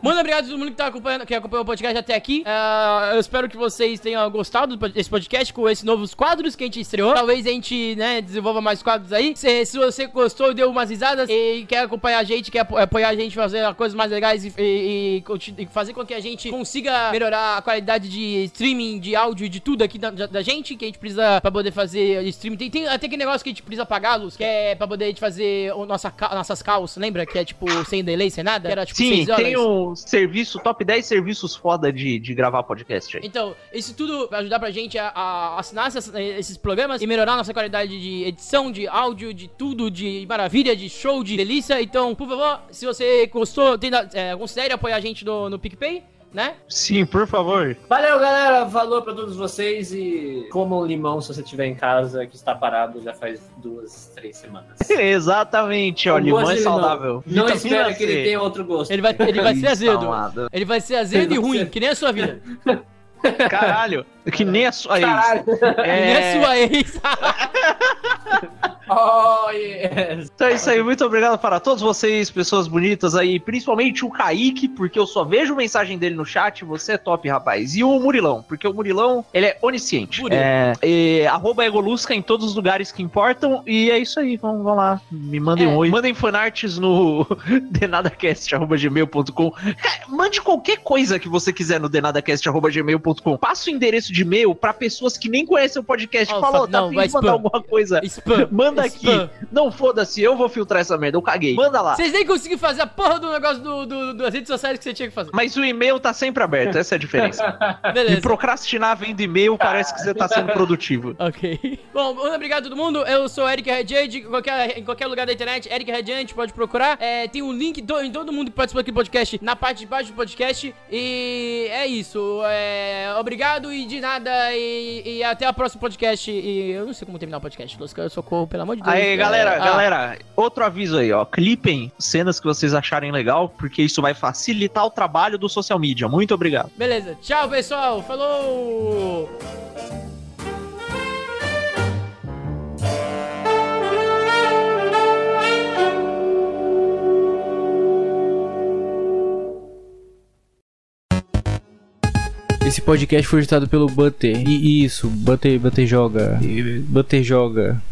Muito obrigado a todo mundo que, tá acompanhando, que acompanhou o podcast até aqui. Ah, eu espero que vocês tenham gostado desse podcast com esses novos quadros que a gente estreou. Talvez a gente, né, desenvolva mais quadros aí. Se, se você gostou, deu umas risadas e quer acompanhar a gente, quer apo- apoiar a gente, fazer coisas mais legais e, e- e fazer com que a gente consiga melhorar a qualidade de streaming, de áudio e de tudo aqui da, da- da que a gente precisa pra poder fazer streaming. Tem, tem até aquele negócio que a gente precisa pagar, Luz, que é pra poder a gente fazer o nossa, nossas calls, lembra? Que é tipo sem delay, sem nada? Que era tipo Sim, tem o serviço, top 10 serviços foda de, de gravar podcast aí. Então, isso tudo vai ajudar pra gente a, a assinar essas- esses programas e melhorar nossa qualidade de edição, de áudio, de tudo, de maravilha, de show, de delícia. Então, por favor, se você gostou, tenta, é, considere apoiar a gente no, no PicPay, né? Sim, por favor. Valeu, galera. Falou pra todos vocês e comam limão se você estiver em casa, que está parado já faz duas, três semanas. Exatamente, ó, limão é saudável. Não Vitamina espera que ele tenha outro gosto. Ele vai, ele vai ser azedo. amado. Ele vai ser azedo e ruim, ser- que nem a sua vida. Caralho, que nem a sua ex. Caralho. Que nem a É, sua ex. Oh, yes. então é isso aí, muito obrigado para todos vocês, pessoas bonitas aí, principalmente o Kaique, porque eu só vejo mensagem dele no chat, você é top, rapaz. E o Murilão, porque o Murilão, ele é onisciente. Murilo. É, é, arroba Egolusca em todos os lugares que importam, e é isso aí, vamos, vamos lá, me mandem É. um oi. Mandem fanarts no denadacast.gmail.com Mande qualquer coisa que você quiser no denadacast.gmail.com. Passa o endereço de e-mail para pessoas que nem conhecem o podcast. Oh, Falou, fa- tá não, afim vai de mandar spam. alguma coisa. Spam. Manda Manda aqui. Spam. Não foda-se, eu vou filtrar essa merda. Eu caguei. Manda lá. Vocês nem conseguiram fazer a porra do negócio do, do- das redes sociais que você tinha que fazer. Mas o e-mail tá sempre aberto, essa é a diferença. E Beleza. procrastinar vendo e-mail parece que você tá sendo produtivo. Ok. Bom, muito obrigado a todo mundo. Eu sou o Eric Radiante, em qualquer, em qualquer lugar da internet. Eric Radiante, pode procurar. É, tem um link do- em todo mundo que participou aqui do podcast na parte de baixo do podcast. E é isso. É, obrigado e de nada. E, e até a próxima podcast. E eu não sei como terminar o podcast, Lusca. Socorro, pelo amor de Deus. Aí, galera, É, ah, galera, outro aviso aí, ó. Clipem cenas que vocês acharem legal, porque isso vai facilitar o trabalho do social media. Muito obrigado. Beleza. Tchau, pessoal. Falou! Esse podcast foi editado pelo Butter. E isso, Butter, Butter joga. Butter joga.